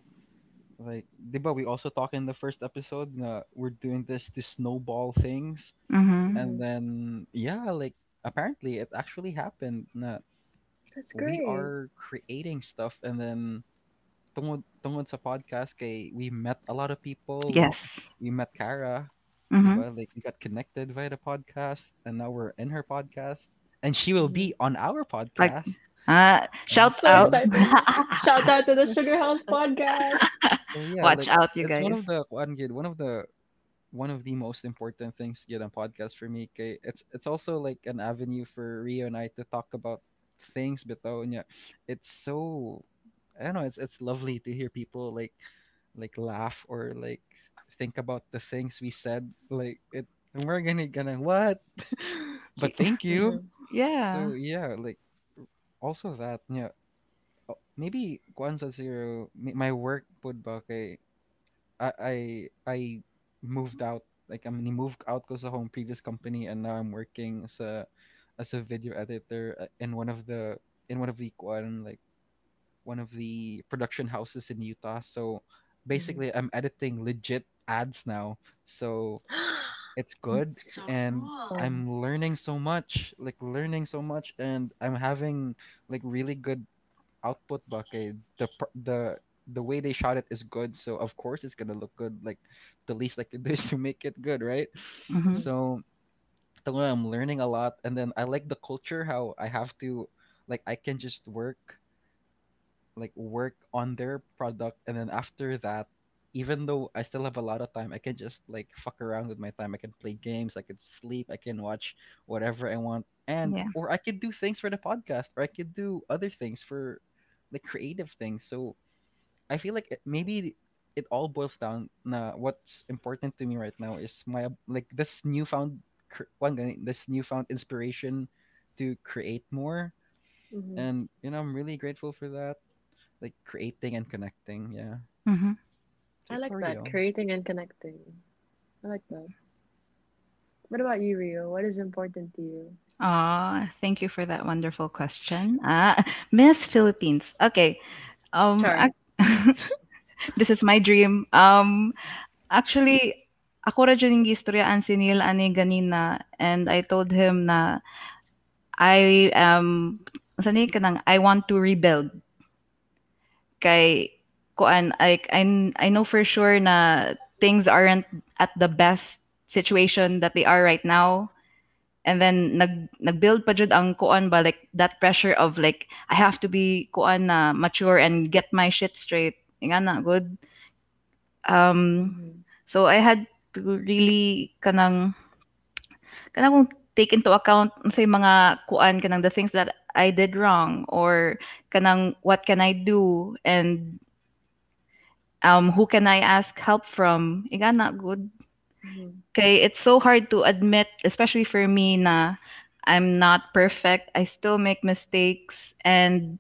like, diba? We also talk in the first episode. Na we're doing this to snowball things, Mhm. and then yeah, like apparently it actually happened. Na That's great. we are creating stuff, and then tungod tungod sa podcast, kay we met a lot of people. Yes. we met Kara. Mhm. Well, like we got connected via the podcast, and now we're in her podcast, and she will be on our podcast. Ah, shout So out. Shout out to the Sugar House podcast. So, yeah, Watch like, out, you it's one of the one one of the one of the most important things to get on podcast for me. Kay, it's it's also like an avenue for Rio and I to talk about things bitaw yeah, It's so I don't know, it's it's lovely to hear people like like laugh or like think about the things we said. Like it and we're gonna gonna what? but thank you. Yeah. So yeah, like also that yeah. uh, Maybe kuan sa zero my work pod ba kay I I I moved out like I mean moved out ko sa home previous company and now I'm working as a as a video editor uh, in one of the in one of the kuan like one of the production houses in Utah. So Mhm. basically I'm editing legit ads now. So it's good So and cool. I'm learning so much, like learning so much and I'm having like really good output bucket. The the the way they shot it is good, so of course it's gonna look good. Like the least like do to make it good, right? Mhm. So I'm learning a lot, and then I like the culture how I have to like I can just work like work on their product and then after that even though i still have a lot of time i can just like fuck around with my time i can play games i can sleep i can watch whatever i want and Yeah. or i could do things for the podcast or i could do other things for the creative things so i feel like it, maybe it all boils down na what's important to me right now is my like this newfound one this newfound inspiration to create more Mhm. and you know i'm really grateful for that like creating and connecting. Yeah. Mhm. I like that. Rio. Creating and connecting. I like that. What about you, Rio? What is important to you? Ah, thank you for that wonderful question. Ah, Miss Philippines. Okay. Um, Sorry. ac- this is my dream. Um, actually, ako ra dyan yung gistoryaan si Neil ani ganina and I told him na I am sani ka nang I want to rebuild kay kuan I, I I know for sure na things aren't at the best situation that they are right now. And then nag nagbuild pa jud ang kuan ba like that pressure of like I have to be kuan na mature and get my shit straight. Nga na good. Um Mhm. so I had to really kanang kanang take into account say mga kuan kanang the things that I did wrong or kanang what can I do and um who can I ask help from iga not good. Okay, it's so hard to admit, especially for me, na I'm not perfect. I still make mistakes, and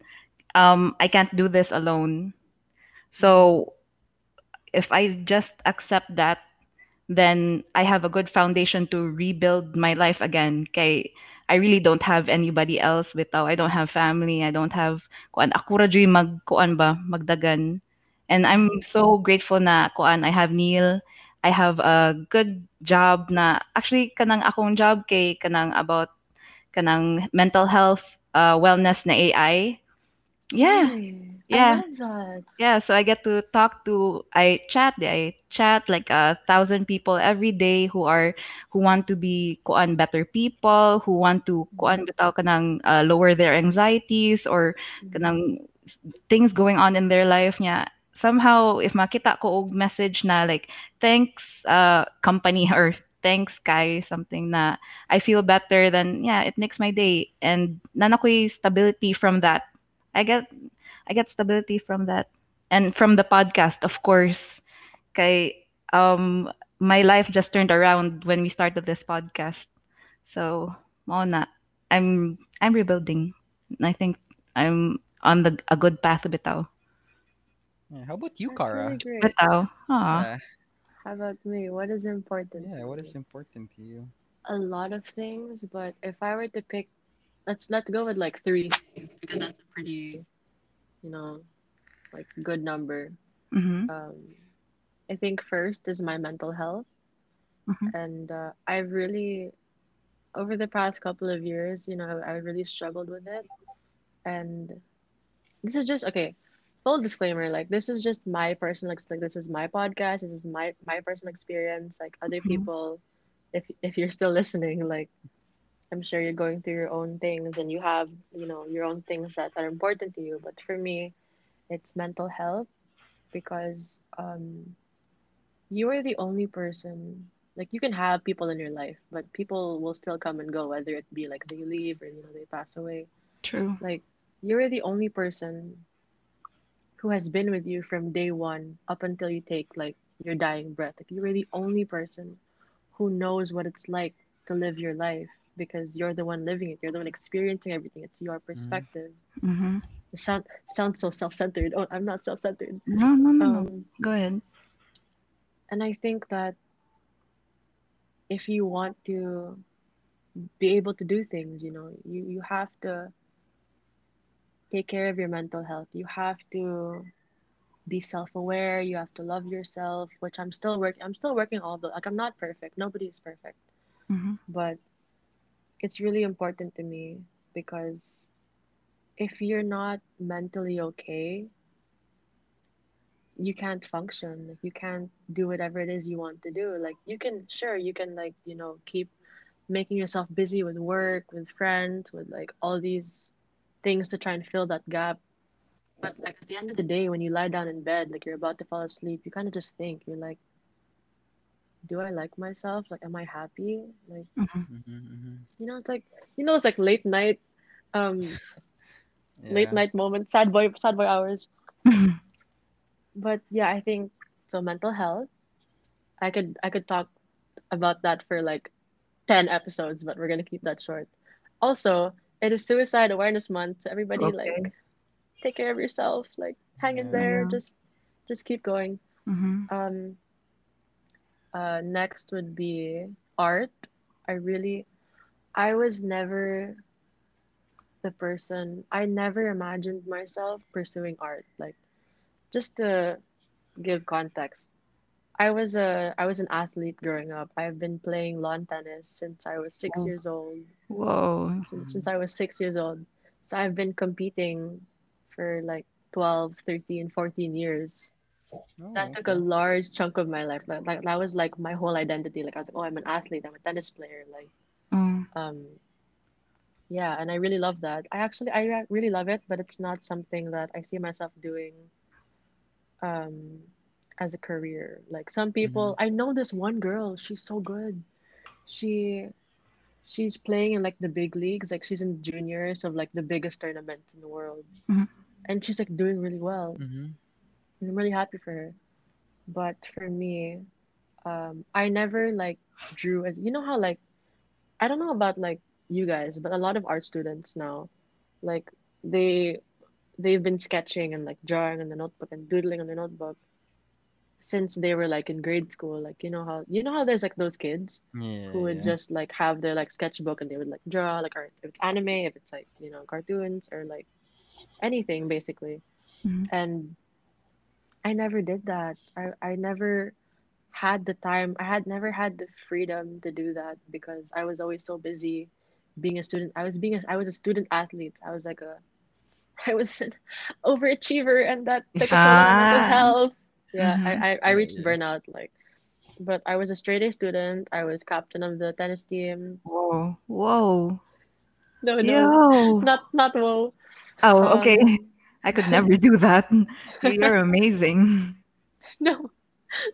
um, I can't do this alone. So if I just accept that, then I have a good foundation to rebuild my life again. Okay, I really don't have anybody else without. I don't have family. I don't have kuan. Ako ra dyo'y mag kuan ba magdagan. And I'm so grateful na kuan I have Neil. I have a good job na actually kanang akong job kay kanang about kanang mental health uh, wellness na AI. Yeah. Yeah. I love that. Yeah, so I get to talk to I chat I chat like a thousand people every day who are who want to be kuan better people, who want to kuan bitaw kanang uh, lower their anxieties or Mhm. kanang things going on in their life niya. Somehow if makita ko og message na like thanks uh company or thanks Kai something na I feel better then yeah, it makes my day and nana stability from that. I get I get stability from that. And from the podcast, of course. Kay um my life just turned around when we started this podcast. So, mao na. I'm I'm rebuilding. I think I'm on the a good path bitaw. Yeah, How about you, That's Kara? really great. Bitaw. Aw. Yeah. How about me? What is important Yeah. to What me? is important to you? A lot of things, but if I were to pick, let's let's go with like three things because that's a pretty, you know, like good number. Mhm. Um, I think first is my mental health, Mhm. and uh, I've really, over the past couple of years, you know, I really struggled with it, and this is just okay. Full disclaimer, like this is just my personal ex- like this is my podcast. This is my my personal experience. Like other Mhm. people, if if you're still listening, like I'm sure you're going through your own things and you have you know your own things that are important to you. But for me, it's mental health because um you are the only person like you can have people in your life, but people will still come and go, whether it be like they leave or you know they pass away. True. Like you're the only person who has been with you from day one up until you take like your dying breath. Like you're the only person who knows what it's like to live your life because you're the one living it. You're the one experiencing everything. It's your perspective. Mm-hmm. It sound sounds so self-centered. Oh, I'm not self-centered. No, no, no. no. Um, Go ahead. and I think that if you want to be able to do things, you know, you you have to take care of your mental health. You have to be self-aware. You have to love yourself, which I'm still working. I'm still working all the like I'm not perfect. Nobody is perfect, Mm-hmm. but it's really important to me because if you're not mentally okay, you can't function. Like you can't do whatever it is you want to do. Like you can sure you can like, you know, keep making yourself busy with work, with friends, with like all these things to try and fill that gap. But like at the end of the day when you lie down in bed, like you're about to fall asleep, you kind of just think, you're like do I like myself? Like am I happy? Like Mhm, mhm. you know, it's like you know, it's like late night, um, late night moments, sad boy, sad boy hours. But yeah, I think so. Mental health. I could I could talk about that for like ten episodes, but we're gonna keep that short. Also, it is Suicide Awareness Month, so everybody Okay. like take care of yourself. Like hang in there. Yeah. Just just keep going. mm-hmm. Um. Uh, next would be art. I really, I was never the person. I never imagined myself pursuing art. Like, just to give context, I was a I was an athlete growing up. I've been playing lawn tennis since I was six Oh. years old. Whoa. Since, since I was six years old, so I've been competing for like 12, 13, 14 years Oh, that took a large chunk of my life. Like, like that was like my whole identity. Like I was like, oh, I'm an athlete. I'm a tennis player. Like, Mm. um, yeah, and I really love that. I actually, I really love it, but it's not something that I see myself doing, um, as a career. Like some people, I know this one girl. She's so good. She, she's playing in like the big leagues. Like she's in juniors of like the biggest tournaments in the world, Mhm. and she's like doing really well. Mhm. I'm really happy for her. But for me, um, I never like drew as you know how like I don't know about like you guys, but a lot of art students now, like they they've been sketching and like drawing in the notebook and doodling on the notebook since they were like in grade school. Like you know how you know how there's like those kids Yeah. who would yeah. just like have their like sketchbook and they would like draw like art if it's anime, if it's like you know cartoons or like anything basically. Mhm. And I never did that. I I never had the time. I had never had the freedom to do that because I was always so busy being a student. I was being a, I was a student athlete. I was like a I was an overachiever and that took a toll on my mental Ah. health. Yeah, Mhm. I, I, I reached yeah. burnout like but I was a straight A student. I was captain of the tennis team. Whoa. Whoa. No, no, Yo. not not whoa. Oh, okay. Um, I could never do that. You're amazing. No,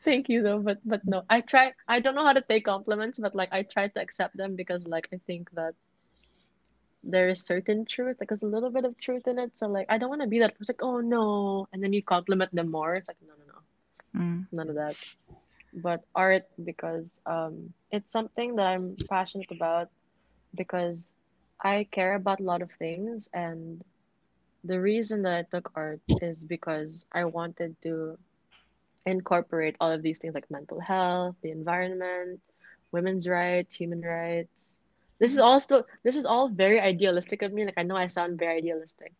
thank you though, but but no, I try. I don't know how to take compliments, but like I try to accept them because like I think that there is certain truth, like there's a little bit of truth in it. So like I don't want to be that person. Like oh no, and then you compliment them more. It's like no, no, no, Mm. none of that. But art because um it's something that I'm passionate about because I care about a lot of things and the reason that I took art is because I wanted to incorporate all of these things like mental health, the environment, women's rights, human rights. This is all still this is all very idealistic of me. Like I know I sound very idealistic.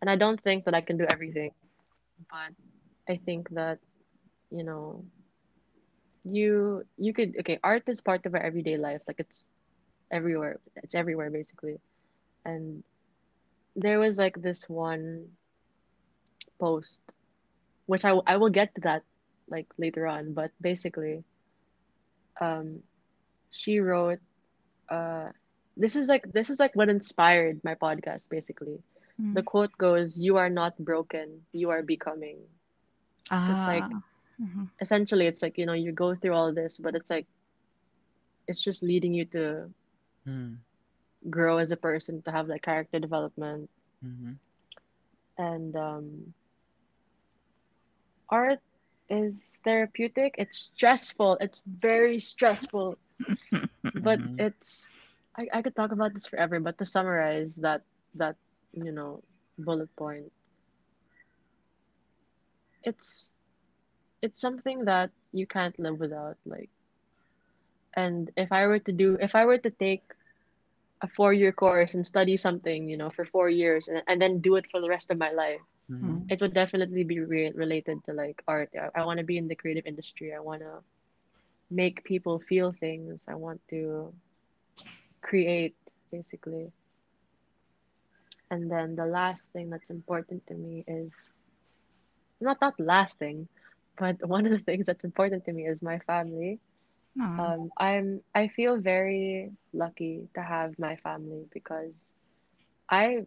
And I don't think that I can do everything. But I think that, you know, you you could okay, art is part of our everyday life. Like it's everywhere. It's everywhere basically. And there was like this one post which I, I will get to that like later on but basically um she wrote uh this is like this is like what inspired my podcast basically Mm. the quote goes you are not broken you are becoming it's like- Mhm. essentially it's like you know you go through all this but it's like it's just leading you to Mm. grow as a person, to have like character development, Mm-hmm. and um, art is therapeutic. It's stressful. It's very stressful, but it's I, I could talk about this forever, but to summarize that that you know bullet point, it's it's something that you can't live without. Like, and if I were to do, if I were to take a four year course and study something, you know, for four years and, and then do it for the rest of my life, Mhm. it would definitely be re- related to like art. I, I want to be in the creative industry. I want to make people feel things. I want to create, basically. And then the last thing that's important to me is not that last thing, but one of the things that's important to me is my family. Um, I'm I feel very lucky to have my family because I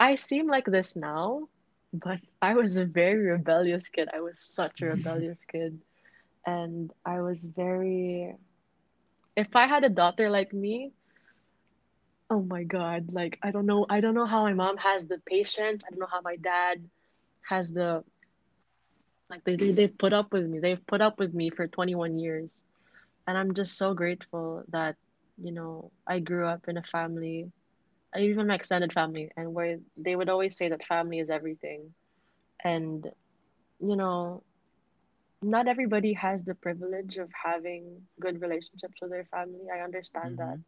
I seem like this now, but I was a very rebellious kid. I was such a rebellious kid, and I was very. If I had a daughter like me, oh my God, like I don't know, I don't know how my mom has the patience. I don't know how my dad has the like they they they've put up with me. They've put up with me for 21 years. And I'm just so grateful that, you know, I grew up in a family, even my extended family, and where they would always say that family is everything. And, you know, not everybody has the privilege of having good relationships with their family. I understand that. Mhm.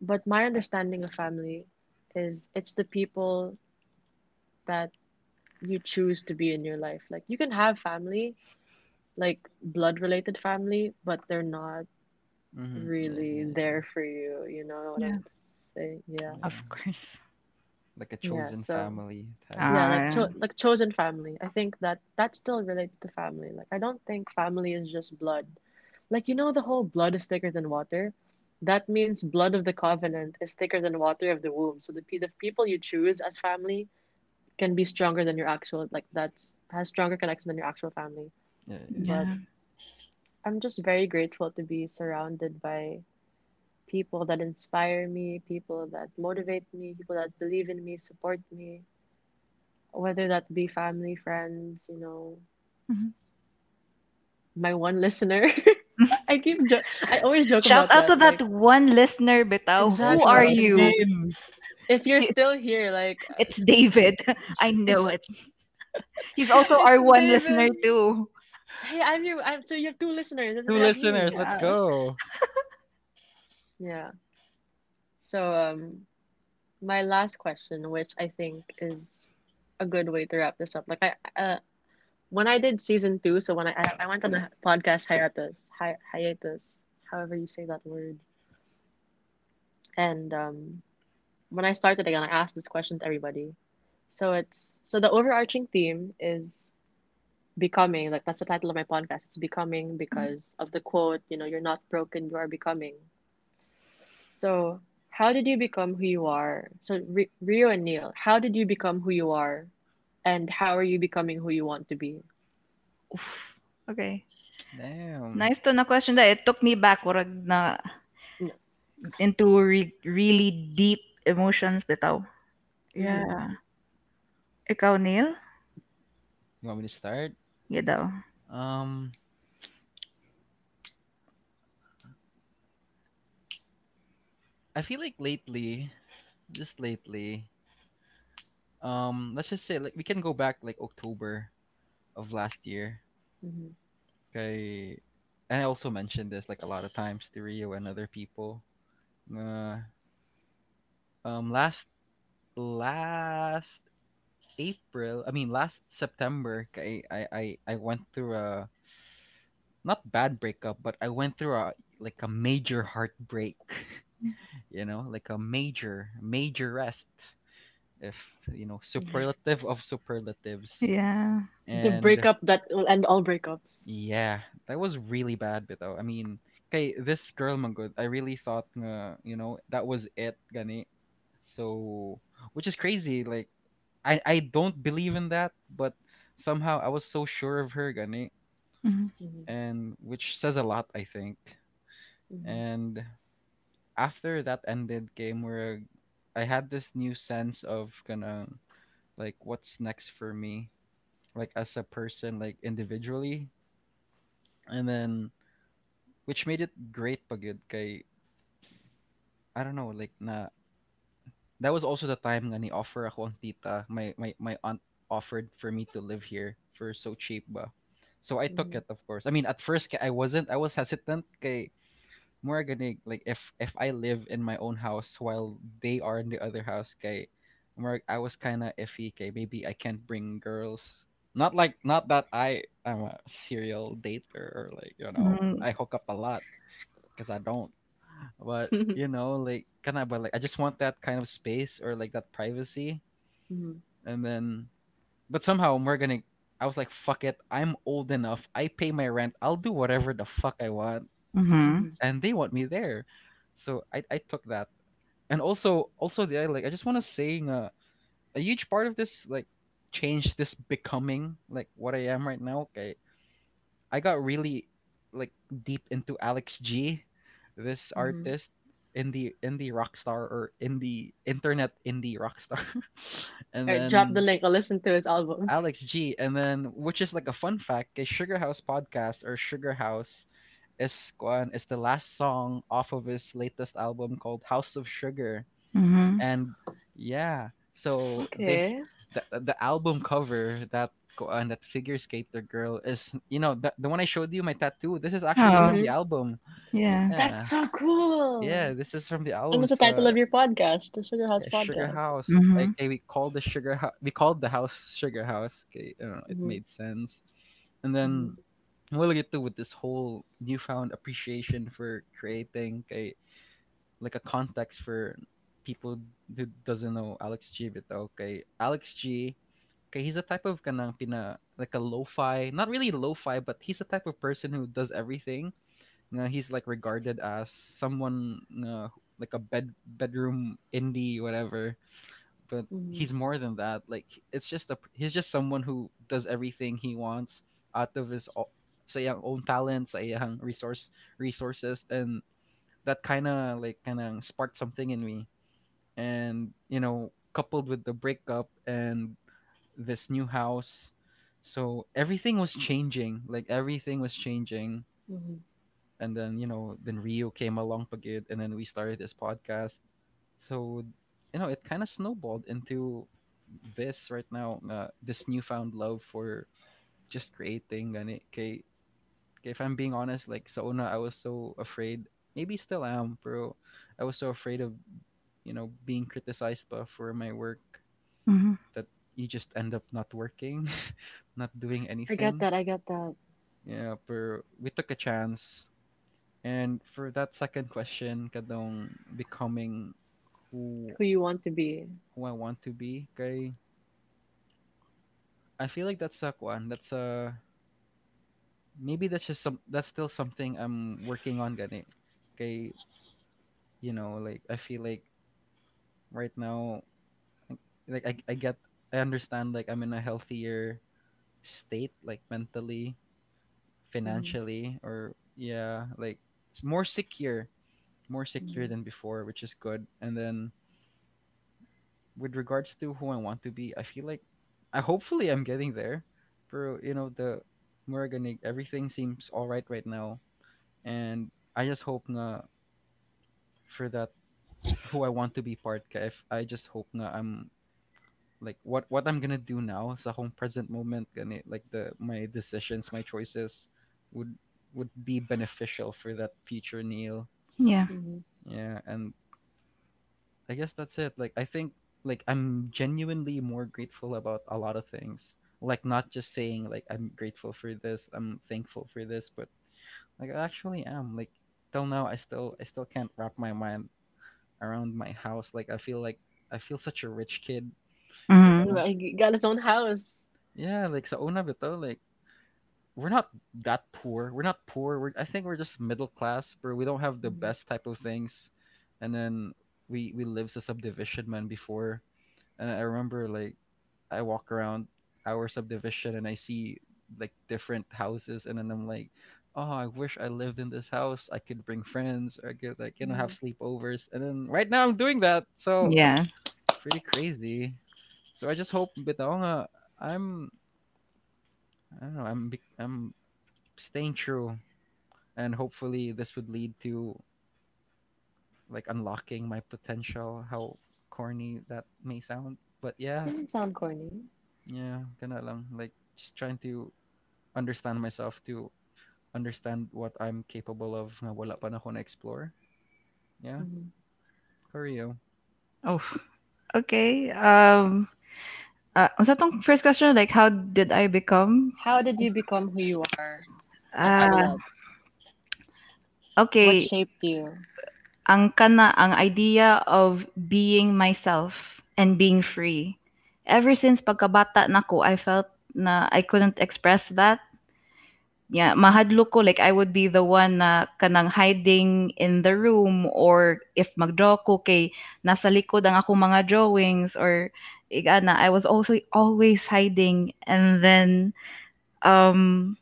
But my understanding of family is it's the people that you choose to be in your life. Like you can have family, like blood related family, but they're not Mhm. really Yeah, yeah, there for you. You know what Yeah. I'm saying? Yeah. Of course. Like a Yeah, chosen so- family type. Ah. Yeah, like cho- like chosen family. I think that that's still related to family. Like I don't think family is just blood. Like you know the whole blood is thicker than water. That means blood of the covenant is thicker than water of the womb. So the the people you choose as family can be stronger than your actual like that's has stronger connection than your actual family. Yeah, yeah. Yeah. I'm just very grateful to be surrounded by people that inspire me, people that motivate me, people that believe in me, support me, whether that be family, friends, you know, Mhm. my one listener. I keep jo- I always joke Shout about out to that like, one listener, Bitaw. Exactly, Who are you? Exactly. if you're still here, like It's David. I know it. He's also our It's one David. listener too. hey, I'm your I'm so you have two listeners. and Two we have me. listeners, let's go. Yeah. So um my last question, which I think is a good way to wrap this up. Like I uh when I did season two, so when I I, I went on a podcast hiatus, hi, hiatus, however you say that word. And um when I started again, I asked this question to everybody. So it's so the overarching theme is becoming, like that's the title of my podcast. It's becoming because of the quote, you know, you're not broken, you are becoming. So, how did you become who you are? So, Ri- Rio and Neil, how did you become who you are? And how are you becoming who you want to be? Oof. Okay. Damn. Nice to na question that. It took me back warag na into re- really deep emotions bitaw. Yeah. Ikaw, Neil? You want me to start? Yeah daw. Um I feel like lately, just lately, um, let's just say like we can go back like October of last year. Mhm. Okay, and I also mentioned this like a lot of times to Rio and other people. Uh, um, last last April, I mean last September, I I I, I went through a not bad breakup, but I went through a like a major heartbreak. you know, like a major major rest. If you know, superlative of superlatives. Yeah. The breakup that will end all breakups. yeah, that was really bad bitaw. I mean, okay this girl magud, I really thought nga, you know, that was it gani. So, which is crazy like I I don't believe in that, but somehow I was so sure of her gani Mhm. Mhm. and which says a lot, I think. Mhm. and after that ended game where I had this new sense of gonna like what's next for me like as a person like individually and then which made it great pagid kay I don't know like na that was also the time nga ni offer ako ang tita. My my my aunt offered for me to live here for so cheap ba? So I took Mhm. it of course. I mean at first I wasn't I was hesitant kay more gonna like if if I live in my own house while they are in the other house kay more I was kind of iffy kay maybe I can't bring girls. Not like not that I am a serial dater or like you know Mm. I hook up a lot because I don't but you know like kind of but like I just want that kind of space or like that privacy. Mhm. and then but somehow we're gonna I was like fuck it I'm old enough. I pay my rent. I'll do whatever the fuck I want. Mm-hmm. and they want me there. So I, I took that. And also also the like I just want to say uh, a huge part of this like change this becoming like what I am right now okay I got really like deep into Alex G this Mhm. artist indie indie rock star or indie internet indie rock star and Alright, then drop the link. I'll listen to his album. Alex G, and then which is like a fun fact, a Sugar House podcast or Sugar House is is the last song off of his latest album called House of Sugar, Mm-hmm. and yeah, so they the, the album cover that kuan that figure skater girl is you know the, the one I showed you my tattoo. This is actually Oh. from the album. Yeah. Yeah. That's so cool. Yeah, this is from the album. And what's the title uh, of your podcast? The Sugar House yeah, Podcast. Sugar House. Mhm. Like eh, we called the Sugar House. We called the house Sugar House. Okay, I don't know, it Mhm. made sense. And then we'll get to with this whole newfound appreciation for creating a like a context for people who doesn't know Alex G. But Okay, Alex G. Okay, he's a type of kanang pina like a lo-fi, not really lo-fi, but he's the type of person who does everything. He's like regarded as someone like a bed bedroom indie whatever but Mhm. he's more than that like it's just a he's just someone who does everything he wants out of his sa iyang own talent sa iyang resource resources and that kind of like kind of sparked something in me and you know coupled with the breakup and this new house so everything was changing like everything was changing Mhm. and then you know then Rio came along pagid and then we started this podcast so you know it kind of snowballed into this right now uh, this newfound love for just creating and it kay, kay, if I'm being honest like sa I was so afraid maybe still am bro. I was so afraid of you know being criticized for my work Mm-hmm. You just end up not working not doing anything. I get that. I get that. Yeah, pero we took a chance. And for that second question, kadong becoming who Who you want to be. who I want to be, kay I feel like that's a one. that's a maybe that's just some that's still something I'm working on gani. Okay, you know, like I feel like right now like I, I get I understand like I'm in a healthier state like mentally financially or yeah like it's more secure more secure Mhm. than before which is good. And then with regards to who i want to be i feel like i hopefully i'm getting there. For you know the more organic everything seems all right right now. And i just hope nga for that who i want to be part ka if i just hope nga i'm like what what i'm gonna do now sa home present moment gani like the my decisions my choices would would be beneficial for that future Neil. Yeah. Mhm. Yeah, and I guess that's it. Like I think like I'm genuinely more grateful about a lot of things. Like not just saying like I'm grateful for this, I'm thankful for this, but like I actually am. Like till now I still I still can't wrap my mind around my house. Like I feel like I feel such a rich kid. Mm-hmm. He got his own house. Yeah, like sa una bito, like we're not that poor. We're not poor. We're I think we're just middle class, but we don't have the Mhm. best type of things. And then we we lived a subdivision man before, and I remember like I walk around our subdivision and I see like different houses, and then I'm like, oh, I wish I lived in this house. I could bring friends, or I could like you know have sleepovers, and then right now I'm doing that. So Yeah. pretty crazy. So I just hope bitaw nga I'm I don't know, I'm I'm staying true and hopefully this would lead to like unlocking my potential how corny that may sound. But yeah, it Doesn't sound corny. yeah, kana lang like just trying to understand myself to understand what I'm capable of nga wala pa na ako na-explore. Yeah, Mhm. Korea. Oh. Okay. Um uh, was that tong first question like how did I become? How did you become who you are? Uh, okay. What shaped you? ang kana ang idea of being myself and being free. Ever since pagkabata nako, I felt na I couldn't express that. Yeah, mahadlo ko like I would be the one na kanang hiding in the room or if magdraw ko kay nasa likod ang ako mga drawings or igana I was also always hiding. And then um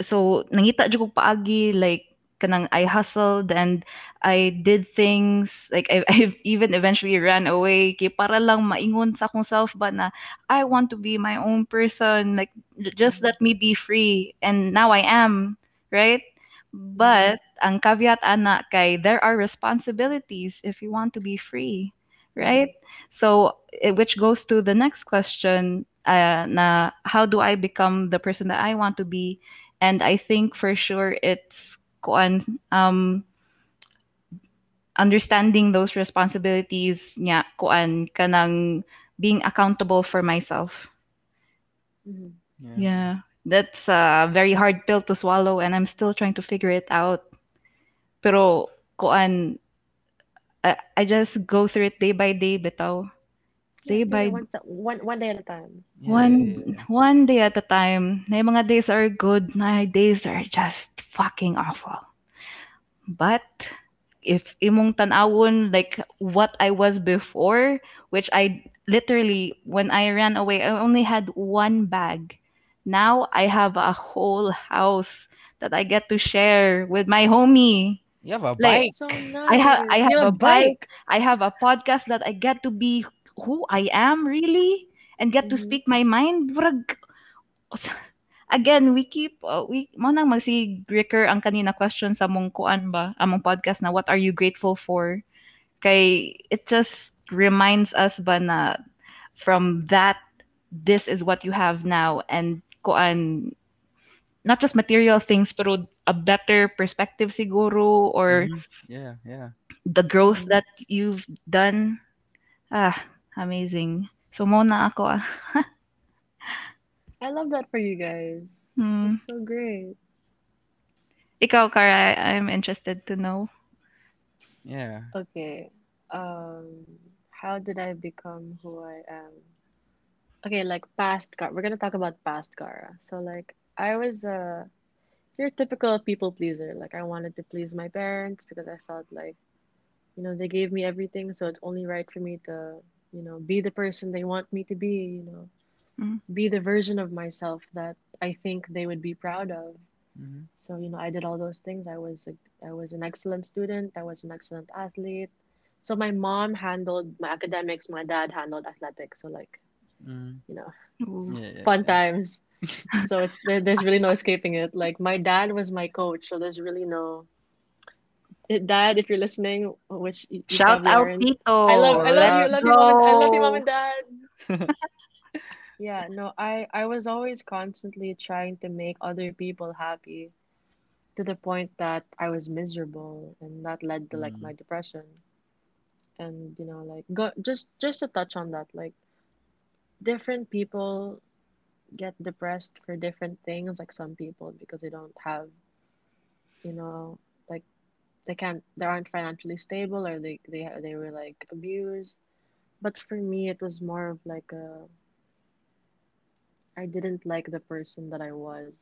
so nangita jud ko paagi like kanang I hustled and I did things like I, I even eventually ran away. Kay para lang maingon sa akong self ba na I want to be my own person like just let me be free. And now I am right? But ang caveat ana kay there are responsibilities if you want to be free right so which goes to the next question uh, na how do I become the person that I want to be and I think for sure it's kuan um understanding those responsibilities nya kuan kanang being accountable for myself Mhm. Yeah. yeah that's a very hard pill to swallow and i'm still trying to figure it out pero kuan I, I just go through it day by day bitaw Day Yeah, by- one, t- one, one day at a time. One yeah, yeah. one day at a time. Na yung mga days are good, na days are just fucking awful. But if imong tanawon like what I was before, which I literally when I ran away, I only had one bag. Now I have a whole house that I get to share with my homie. You have a Like, bike. So nice. I have I have You a bike. I have a podcast that I get to be who I am really and get to Mhm. speak my mind. Brag, again, we keep uh, we mo nang magsi Ricker ang kanina question sa mong kuan ba among podcast na what are you grateful for? Kay it just reminds us ba na from that this is what you have now and kuan not just material things pero a better perspective siguro or Mhm. Yeah, yeah. the growth that you've done ah amazing so mo na ako ah. I love that for you guys. Hmm. It's so great. ikaw Kara I'm interested to know Yeah. Okay. Um, how did I become who I am? Okay, like past Kara. We're gonna talk about past Kara. So like I was uh your typical people pleaser. Like I wanted to please my parents because I felt like, you know, they gave me everything, so it's only right for me to, you know, be the person they want me to be, you know, Mm. be the version of myself that I think they would be proud of. Mhm. So, you know, I did all those things. I was a, I was an excellent student. I was an excellent athlete. So my mom handled my academics. My dad handled athletics. So like, Mm. you know, Yeah, yeah, fun yeah. times. So it's there, there's really no escaping it. Like my dad was my coach. So there's really no. Dad, if you're listening, which you, you shout out aren't, Tito I love, I love you, I Let's love you, mom and, I love you, mom and dad. yeah, no, I I was always constantly trying to make other people happy, to the point that I was miserable, and that led to like Mm. my depression. And you know, like go just just to touch on that, like different people get depressed for different things. Like some people because they don't have, you know, like they can't, they aren't financially stable, or they they they were like abused. But for me, it was more of like a, I didn't like the person that I was.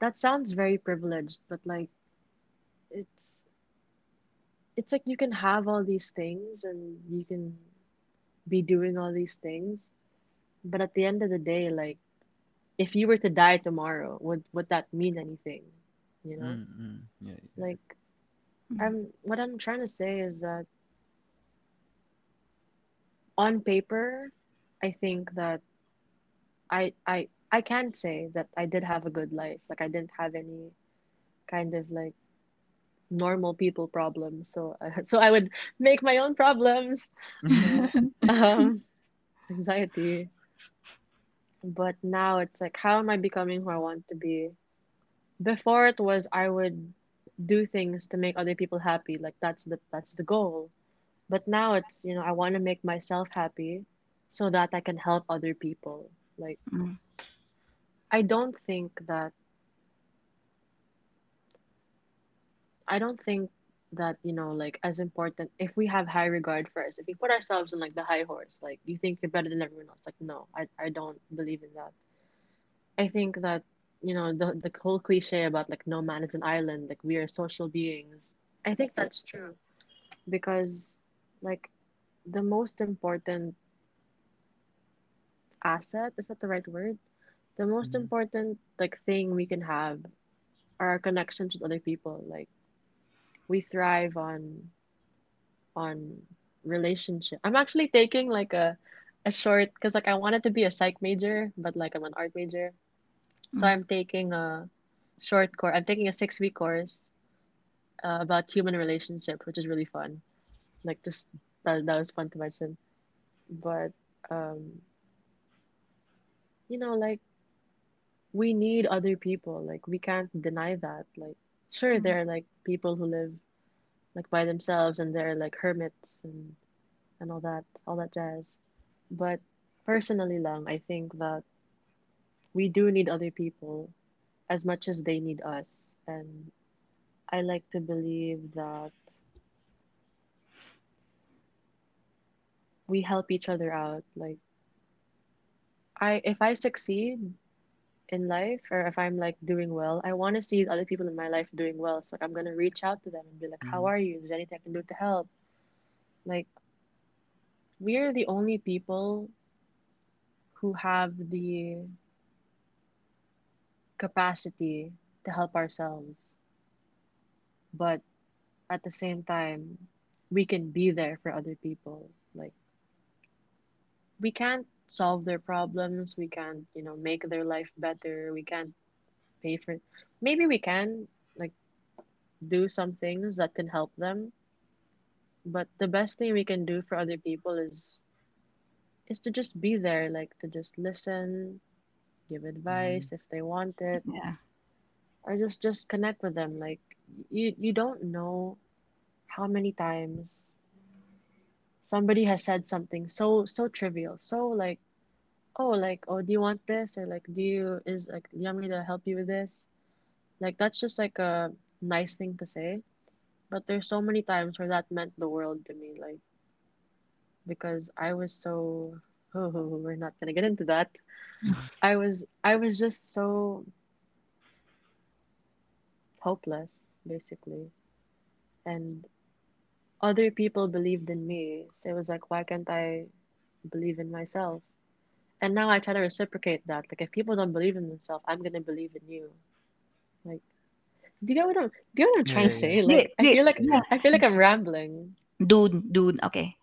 That sounds very privileged, but like it's it's like you can have all these things and you can be doing all these things, but at the end of the day, like if you were to die tomorrow, would would that mean anything? You know? Mm, mm, yeah. Like Mhm. I'm what I'm trying to say is that on paper, I think that I I I can say that I did have a good life. Like I didn't have any kind of like normal people problems. So I, so I would make my own problems. Um, anxiety. But now it's like how am I becoming who I want to be? Before it was I would do things to make other people happy. Like that's the that's the goal. But now it's, you know, I want to make myself happy so that I can help other people. Like Mm. I don't think that I don't think that, you know, like as important if we have high regard for us, if we put ourselves in like the high horse, like you think you're better than everyone else. Like no, I I don't believe in that. I think that, you know, the the whole cliche about like no man is an island, like we are social beings. I think that's true because like the most important asset, is that the right word? The most Mhm. important like thing we can have are our connections with other people. Like we thrive on on relationship. I'm actually taking like a a short because like I wanted to be a psych major, but like I'm an art major. So Mm. I'm taking a short course. I'm taking a six week course uh, about human relationship, which is really fun. Like just that that was fun to mention. But um, you know, like we need other people. Like we can't deny that. Like sure, there are like people who live like by themselves and they're like hermits and and all that, all that jazz. But personally lang, I think that we do need other people as much as they need us. And I like to believe that we help each other out. Like I if I succeed in life or if I'm like doing well, I want to see other people in my life doing well. So I'm gonna reach out to them and be like, "How Mhm. are you? Is there anything I can do to help?" Like we're the only people who have the capacity to help ourselves, but at the same time, we can be there for other people. Like we can't solve their problems, we can't, you know, make their life better, we can't pay for maybe we can like do some things that can help them, but the best thing we can do for other people is is to just be there, like to just listen, give advice mm-hmm. if they want it, Yeah. or just just connect with them. Like you you don't know how many times somebody has said something so so trivial, so like, oh like oh do you want this or like do you is like do you want me to help you with this? Like that's just like a nice thing to say. But there's so many times where that meant the world to me, like because I was so oh, we're not gonna get into that. I was I was just so hopeless, basically. And other people believed in me. So it was like, why can't I believe in myself? And now I try to reciprocate that. Like if people don't believe in themselves, I'm gonna believe in you. Like, do you get what I'm do you get what I'm Yeah, trying to yeah, say? yeah. Like I feel like yeah. I feel like I'm rambling. Dude, dude, okay.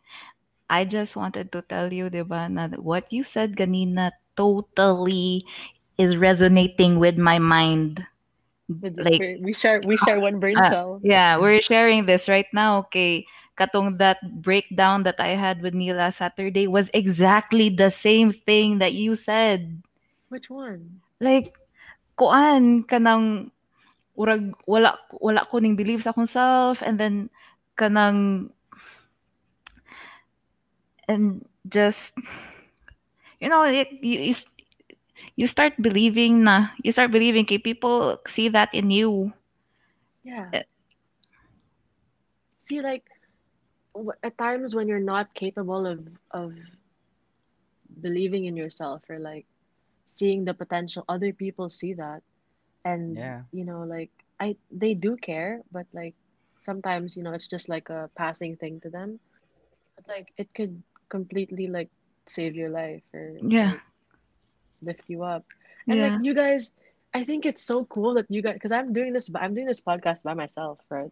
I just wanted to tell you, diba, na what you said ganina totally is resonating with my mind. Like, we share we share one brain Ah, cell. yeah, we're sharing this right now. Okay. Katong that breakdown that I had with Neil last Saturday was exactly the same thing that you said. Which one? Like, kuan kanang urag wala wala ko ning believe sa akong self and then kanang and just you know it, you, you start believing na you start believing kay people see that in you Yeah. Eh. See, like at times when you're not capable of of believing in yourself or like seeing the potential, other people see that, and Yeah. you know, like I they do care, but like sometimes you know it's just like a passing thing to them. But like it could completely like save your life or Yeah. like lift you up. And Yeah. like you guys, I think it's so cool that you guys, because I'm doing this, I'm doing this podcast by myself, right?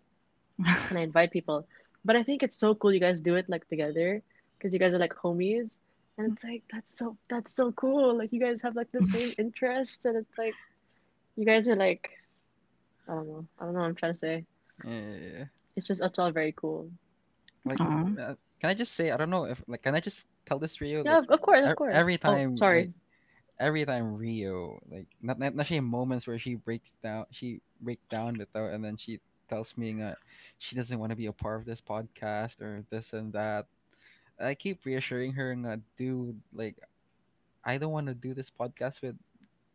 And I invite people, but I think it's so cool you guys do it like together, because you guys are like homies, and it's like that's so that's so cool. Like you guys have like the same interests, and it's like you guys are like, I don't know, I don't know what I'm trying to say. Yeah. It's just it's all very cool. Like, Aw. uh, can I just say I don't know if like can I just tell this Rio? Yeah, like, of, of course, of course. every Oh, time, sorry. Every time Rio like not not, not she moments where she breaks down she break down with her and then she tells me that she doesn't want to be a part of this podcast or this and that. I keep reassuring her nga, dude, like I don't want to do this podcast with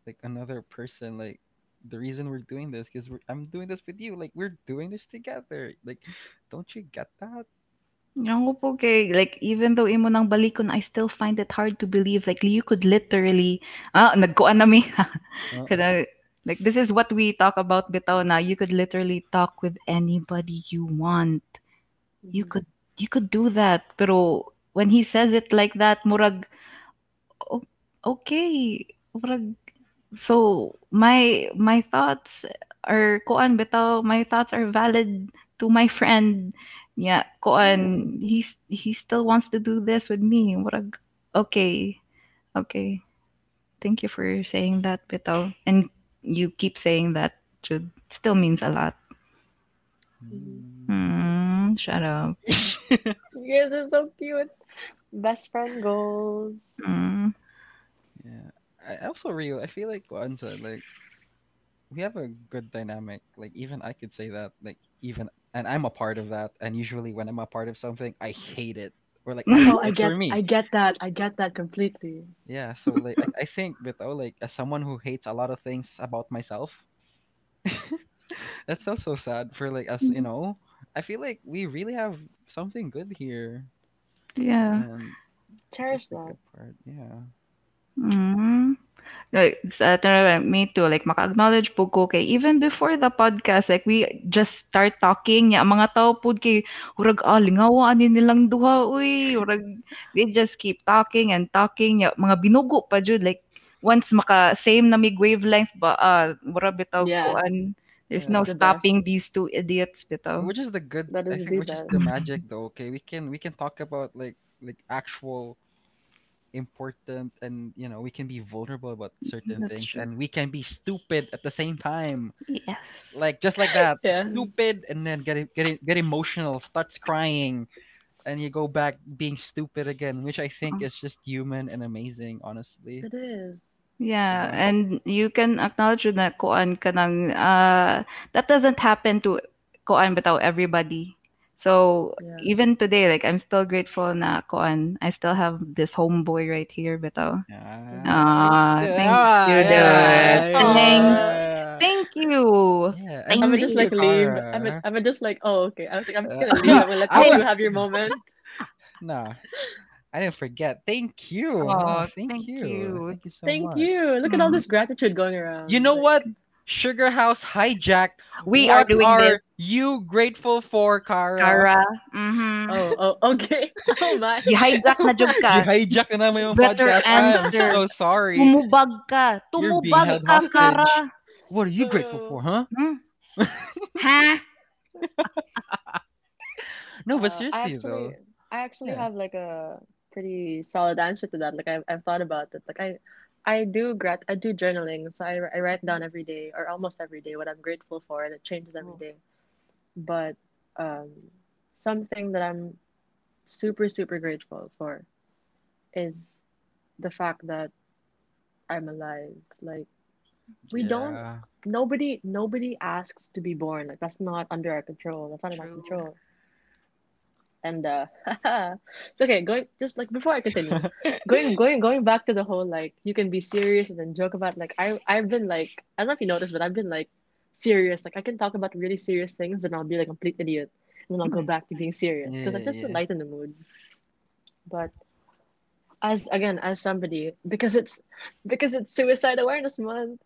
like another person. Like the reason we're doing this because I'm doing this with you. Like we're doing this together. Like don't you get that? Po kay, like, even though imo nang balikon, I still find it hard to believe, like, you could literally, ah, nagkuan na mi. Kada, like, this is what we talk about bitaw na, you could literally talk with anybody you want. You Mhm. could, you could do that. Pero, when he says it like that, murag, okay, murag, so, my, my thoughts are, kuan bitaw, my thoughts are valid to my friend. Yeah, kuan, he's, he still wants to do this with me. What a okay, okay. Thank you for saying that, bitaw. And you keep saying that, Jude. Still means a lot. mm. Mm, shut up. You guys are so cute. Best friend goals. Mm. Yeah. I also Rio, I feel like Kwanzaa, like we have a good dynamic. Like even I could say that. Like even and I'm a part of that. And usually when I'm a part of something, I hate it. Or like Oh, I get, for me. I get that. I get that completely. Yeah. So like I, I think with oh like as someone who hates a lot of things about myself, that's also sad for like us, you know. I feel like we really have something good here. Yeah. And Cherish that. part. Yeah. Mm. Like, sa talaga, me too, like, maka-acknowledge po ko kay, even before the podcast, like, we just start talking, niya, mga tao po kay, urag, ah, lingawa, ani nilang duha, uy, urag, they just keep talking and talking, niya, mga binugo pa, Jude, like, once maka-same na mig wavelength ba, ah, mura bitaw Yeah. ko, and there's Yeah. no the stopping best. these two idiots, bitaw. which is the good That i think the which is the magic though okay we can we can talk about like like actual important and you know we can be vulnerable about certain That's things true. and we can be stupid at the same time Yes. like just like that Yeah. stupid and then get get get emotional starts crying and you go back being stupid again which i think Oh. is just human and amazing honestly It is. Yeah, Diba? and you can acknowledge na kuan ka ng, uh, that doesn't happen to kuan bitaw everybody. So Yeah. even today, like I'm still grateful na kuan, I still have this homeboy right here bitaw. yeah. Ah, thank Yeah, you, yeah, dude. Thank, yeah. thank you. Yeah, Thank I and would just thank like you, leave. Kara. I would, I would just like, oh, okay. I was like, I'm just gonna leave. I'm gonna let you would- have your moment. No, I didn't forget. Thank you. Oh, thank, thank you. you. Thank you so much. Thank much. you. Look at all Mm. this gratitude going around. You know Like, what? Sugar House Hijack. We are what doing are this, you grateful for, Cara? Kara. Mm-hmm. Oh, oh, okay. Oh my. Gi-hijack na jud You ka. hijack na naman yung Better podcast. I am answer. so sorry. Tumubag ka. Tumubag ka, hostage. Kara. What are you grateful Uh, for, huh? Hmm? Ha? No, but Uh, seriously I actually, though. I actually Yeah. have like a pretty solid answer to that. Like I've, I've thought about it. Like I, I do grat, I do journaling. So I, I write down every day or almost every day what I'm grateful for, and it changes every Oh. day. But um, something that I'm super super grateful for is the fact that I'm alive. Like we don't nobody nobody asks to be born. Like that's not under our control. That's not in our control. And uh it's okay, going just like before I continue, going going going back to the whole like you can be serious and then joke about like I I've been like I don't know if you noticed, but I've been like serious. Like I can talk about really serious things and I'll be like a complete idiot. And then I'll go back to being serious. Because Yeah, I'm just to yeah. lighten the mood. But as again, as somebody because it's because it's suicide awareness month.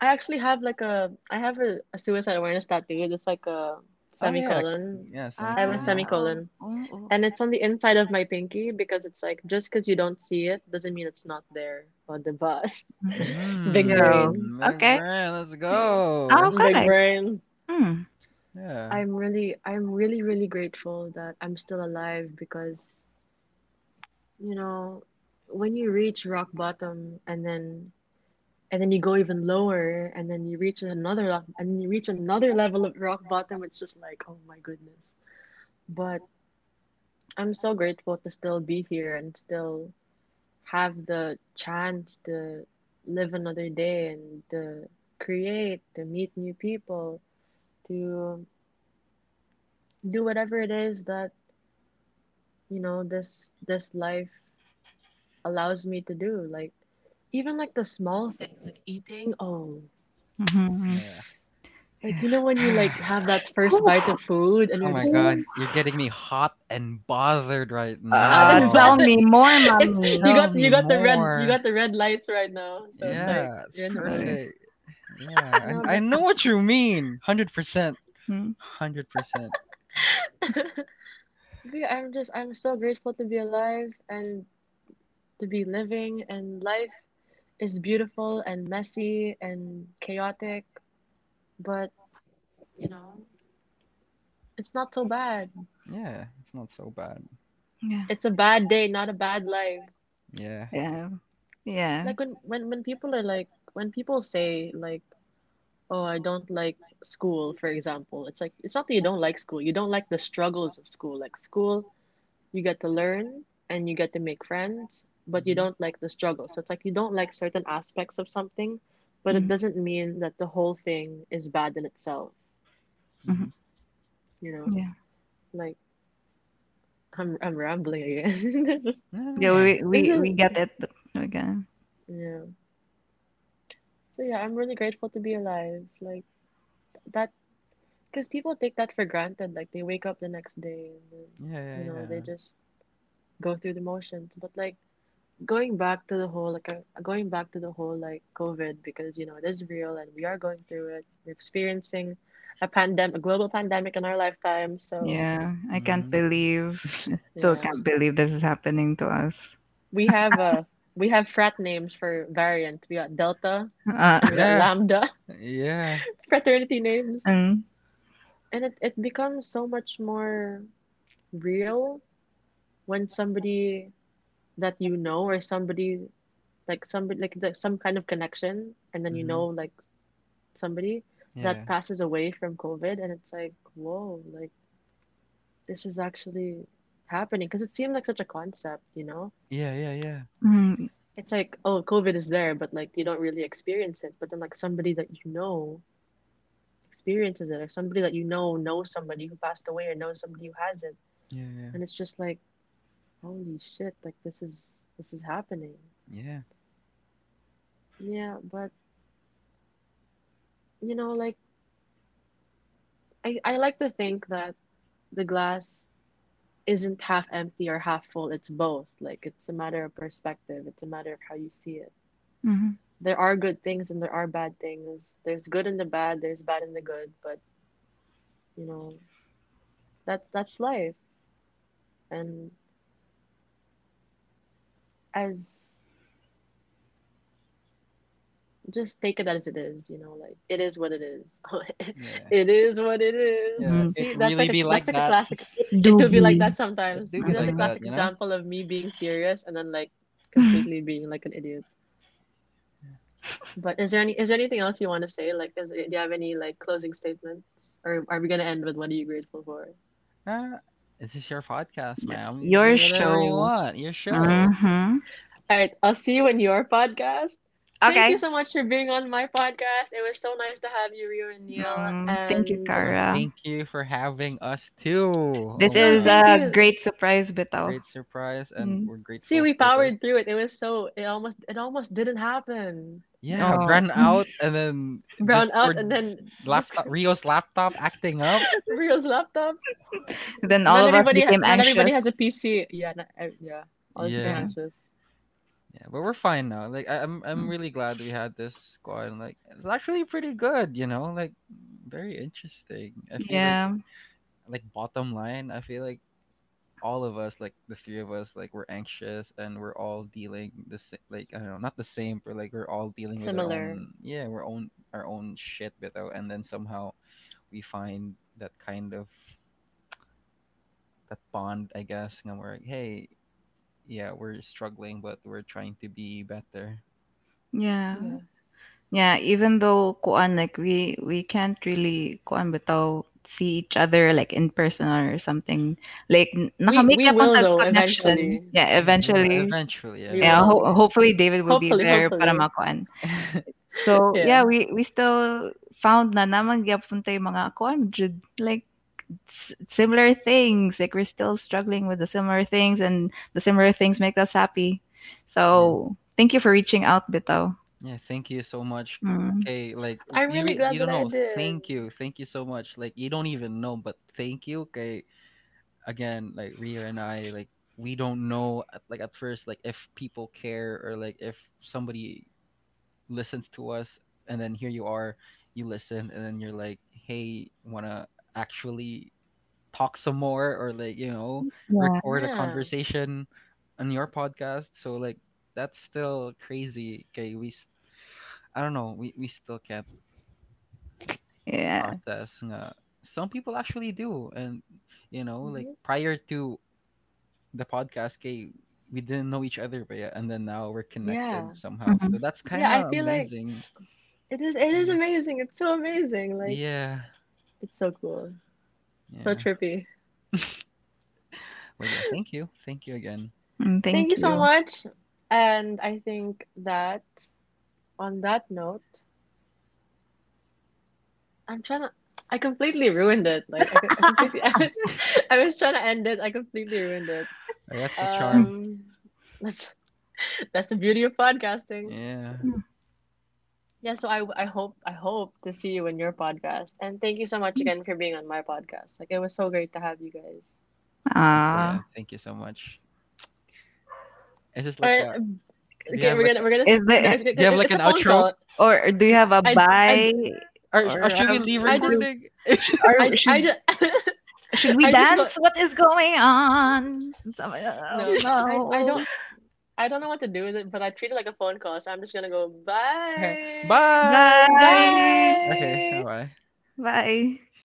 I actually have like a I have a, a suicide awareness tattoo. It's like a semicolon. Yeah, I have a semicolon. Oh, oh. And it's on the inside of my pinky because it's like just because you don't see it doesn't mean it's not there on the bus. Big Mm, brain. big Okay. brain, let's go. Oh, Big brain. Hmm. Yeah. I'm really, I'm really, really grateful that I'm still alive because, you know, when you reach rock bottom and then, and then you go even lower and then you reach another and you reach another level of rock bottom, it's just like, oh my goodness. But I'm so grateful to still be here and still have the chance to live another day and to create, to meet new people, to do whatever it is that you know this this life allows me to do like even like the small things like eating oh Mhm. yeah. like you know when you like have that first bite of food and Oh you're my just god, you're getting me hot and bothered right Uh, now. tell me more, it's, mommy. you got you got the red you got the red lights right now so it's like yeah, it's you're in the perfect. Yeah, I, I know what you mean. Hundred percent. Hmm. Hundred percent. Yeah, I'm just I'm so grateful to be alive and to be living and life is beautiful and messy and chaotic, but you know, it's not so bad. Yeah, it's not so bad. Yeah. It's a bad day, not a bad life. Yeah. Yeah. Yeah. Like when when when people are like when people say like oh I don't like school for example it's like it's not that you don't like school you don't like the struggles of school like school you get to learn and you get to make friends but you Mhm. don't like the struggle so it's like you don't like certain aspects of something but it Mhm. doesn't mean that the whole thing is bad in itself Mhm. you know Yeah. like I'm I'm rambling again This is- Yeah, we we, Is it- we get it again. Yeah. So yeah, I'm really grateful to be alive. Like that, because people take that for granted. Like they wake up the next day and then, Yeah, yeah, you know, they just go through the motions. But like going back to the whole, like uh, going back to the whole like COVID, because you know it is real and we are going through it. We're experiencing a pandemic, a global pandemic in our lifetime. So Yeah, I can't Mhm. believe. I still Yeah. can't believe this is happening to us. we have uh we have frat names for variants. We got Delta, Uh, we got Yeah. Lambda, Yeah. fraternity names. mm, and it, it becomes so much more real when somebody that you know or somebody like somebody like the, some kind of connection and then you Mhm. know like somebody Yeah. that passes away from covid and it's like whoa like this is actually happening because it seemed like such a concept you know Yeah, yeah, yeah. mm, it's like oh covid is there but like you don't really experience it but then like somebody that you know experiences it or somebody that you know knows somebody who passed away or knows somebody who has it Yeah, yeah. and it's just like holy shit like this is this is happening Yeah. yeah but you know like i i like to think that the glass isn't half empty or half full it's both like it's a matter of perspective it's a matter of how you see it mhm. there are good things and there are bad things. There's good in the bad, there's bad in the good, but you know, that's that's life. And as just take it as it is, you know, like it is what it is. Yeah. it is what it is. Yeah. See, it that's really like a, be like that's like that. a classic. It Do do be like that sometimes. It do be That's a classic that, you know? example of me being serious and then like completely being like an idiot. But is there any is there anything else you want to say? Like, is, do you have any like closing statements, or are we gonna end with what are you grateful for? Ah, this is your podcast, ma'am. Your do whatever You show. want your show? Mhm. All right, I'll see you in your podcast. Thank you so much for being on my podcast. It was so nice to have you, Rio and Neil. Mm, thank you, and- Kara. Thank you for having us too. This Oh is God. A you. great surprise, Bitaw. great surprise, and Mm. we're grateful. See, we powered this. through it. It was so it almost it almost didn't happen. Yeah, Oh. ran out and then Brown out and then laptop Rio's laptop acting up. Rio's laptop. Then Not all of us everybody ha- became not everybody has a PC. Yeah, not, uh, yeah. All Yeah. yeah. anxious. Yeah, but we're fine now. Like I, I'm I'm Mm. really glad we had this squad. And like it's actually pretty good, you know, like very interesting. I feel like Yeah. like bottom line, I feel like all of us, like the three of us, like we're anxious and we're all dealing the same. like I don't know, not the same, but like we're all dealing with our Similar. own yeah, we're own our own shit without, and then somehow we find that kind of that bond, I guess, and we're like, hey, yeah, we're struggling, but we're trying to be better. Yeah. Yeah. Yeah, even though kuan like we we can't really kuan bitaw see each other like in person or something. Like n- nakamake we up will though, connection. eventually. Yeah, Yeah, eventually. eventually, yeah. Yeah, ho- hopefully David will Hopefully, be there para hopefully. makuan. So, Yeah. yeah, we we still found na naman gyapon tay mga kuan jud like s- similar things. Like we're still struggling with the similar things and the similar things make us happy. So, thank you for reaching out, Bitaw. Yeah, thank you so much. Mm. Okay, like I'm you, really re- glad you don't that I know. did. Thank you, thank you so much. Like you don't even know, but thank you. Okay, again, like Ria and I, like we don't know. Like at first, like if people care or like if somebody listens to us, and then here you are, you listen, and then you're like, hey, wanna actually talk some more or like you know Yeah. record a conversation on your podcast. So like that's still crazy. Okay, we i don't know, we, we still can't Yeah. process nga. Some people actually do. And you know, like Mhm. prior to the podcast, okay, we didn't know each other but yeah, and then now we're connected Yeah. somehow. So Mhm. that's kind of Yeah, I of feel like- amazing. It is it is amazing. It's so amazing. Like yeah. It's so cool. yeah. So trippy. Well, yeah, thank you. Thank you again. Mm, Thank, Thank you so much. And I think that on that note, I'm trying to. I completely ruined it. Like I, I completely, I was, I was trying to end it. I completely ruined it. Oh, That's the charm. Um, that's that's the beauty of podcasting. Yeah. Yeah. So I I hope I hope to see you in your podcast. And thank you so much again for being on my podcast. Like it was so great to have you guys. yeah. Ah. Thank you so much. It's just like right. a, um, Okay, we're like gonna we're gonna. Is there- guys, do you have like an outro? call. or do you have a I- I- bye? or, Or, or should we leave I just- recording? or should, I just, should we I just dance? What is going on? No, no, I, I don't. I don't know what to do with it, but I treat it like a phone call, so I'm just gonna go bye. Okay. Bye. Bye. Okay. Bye. Bye.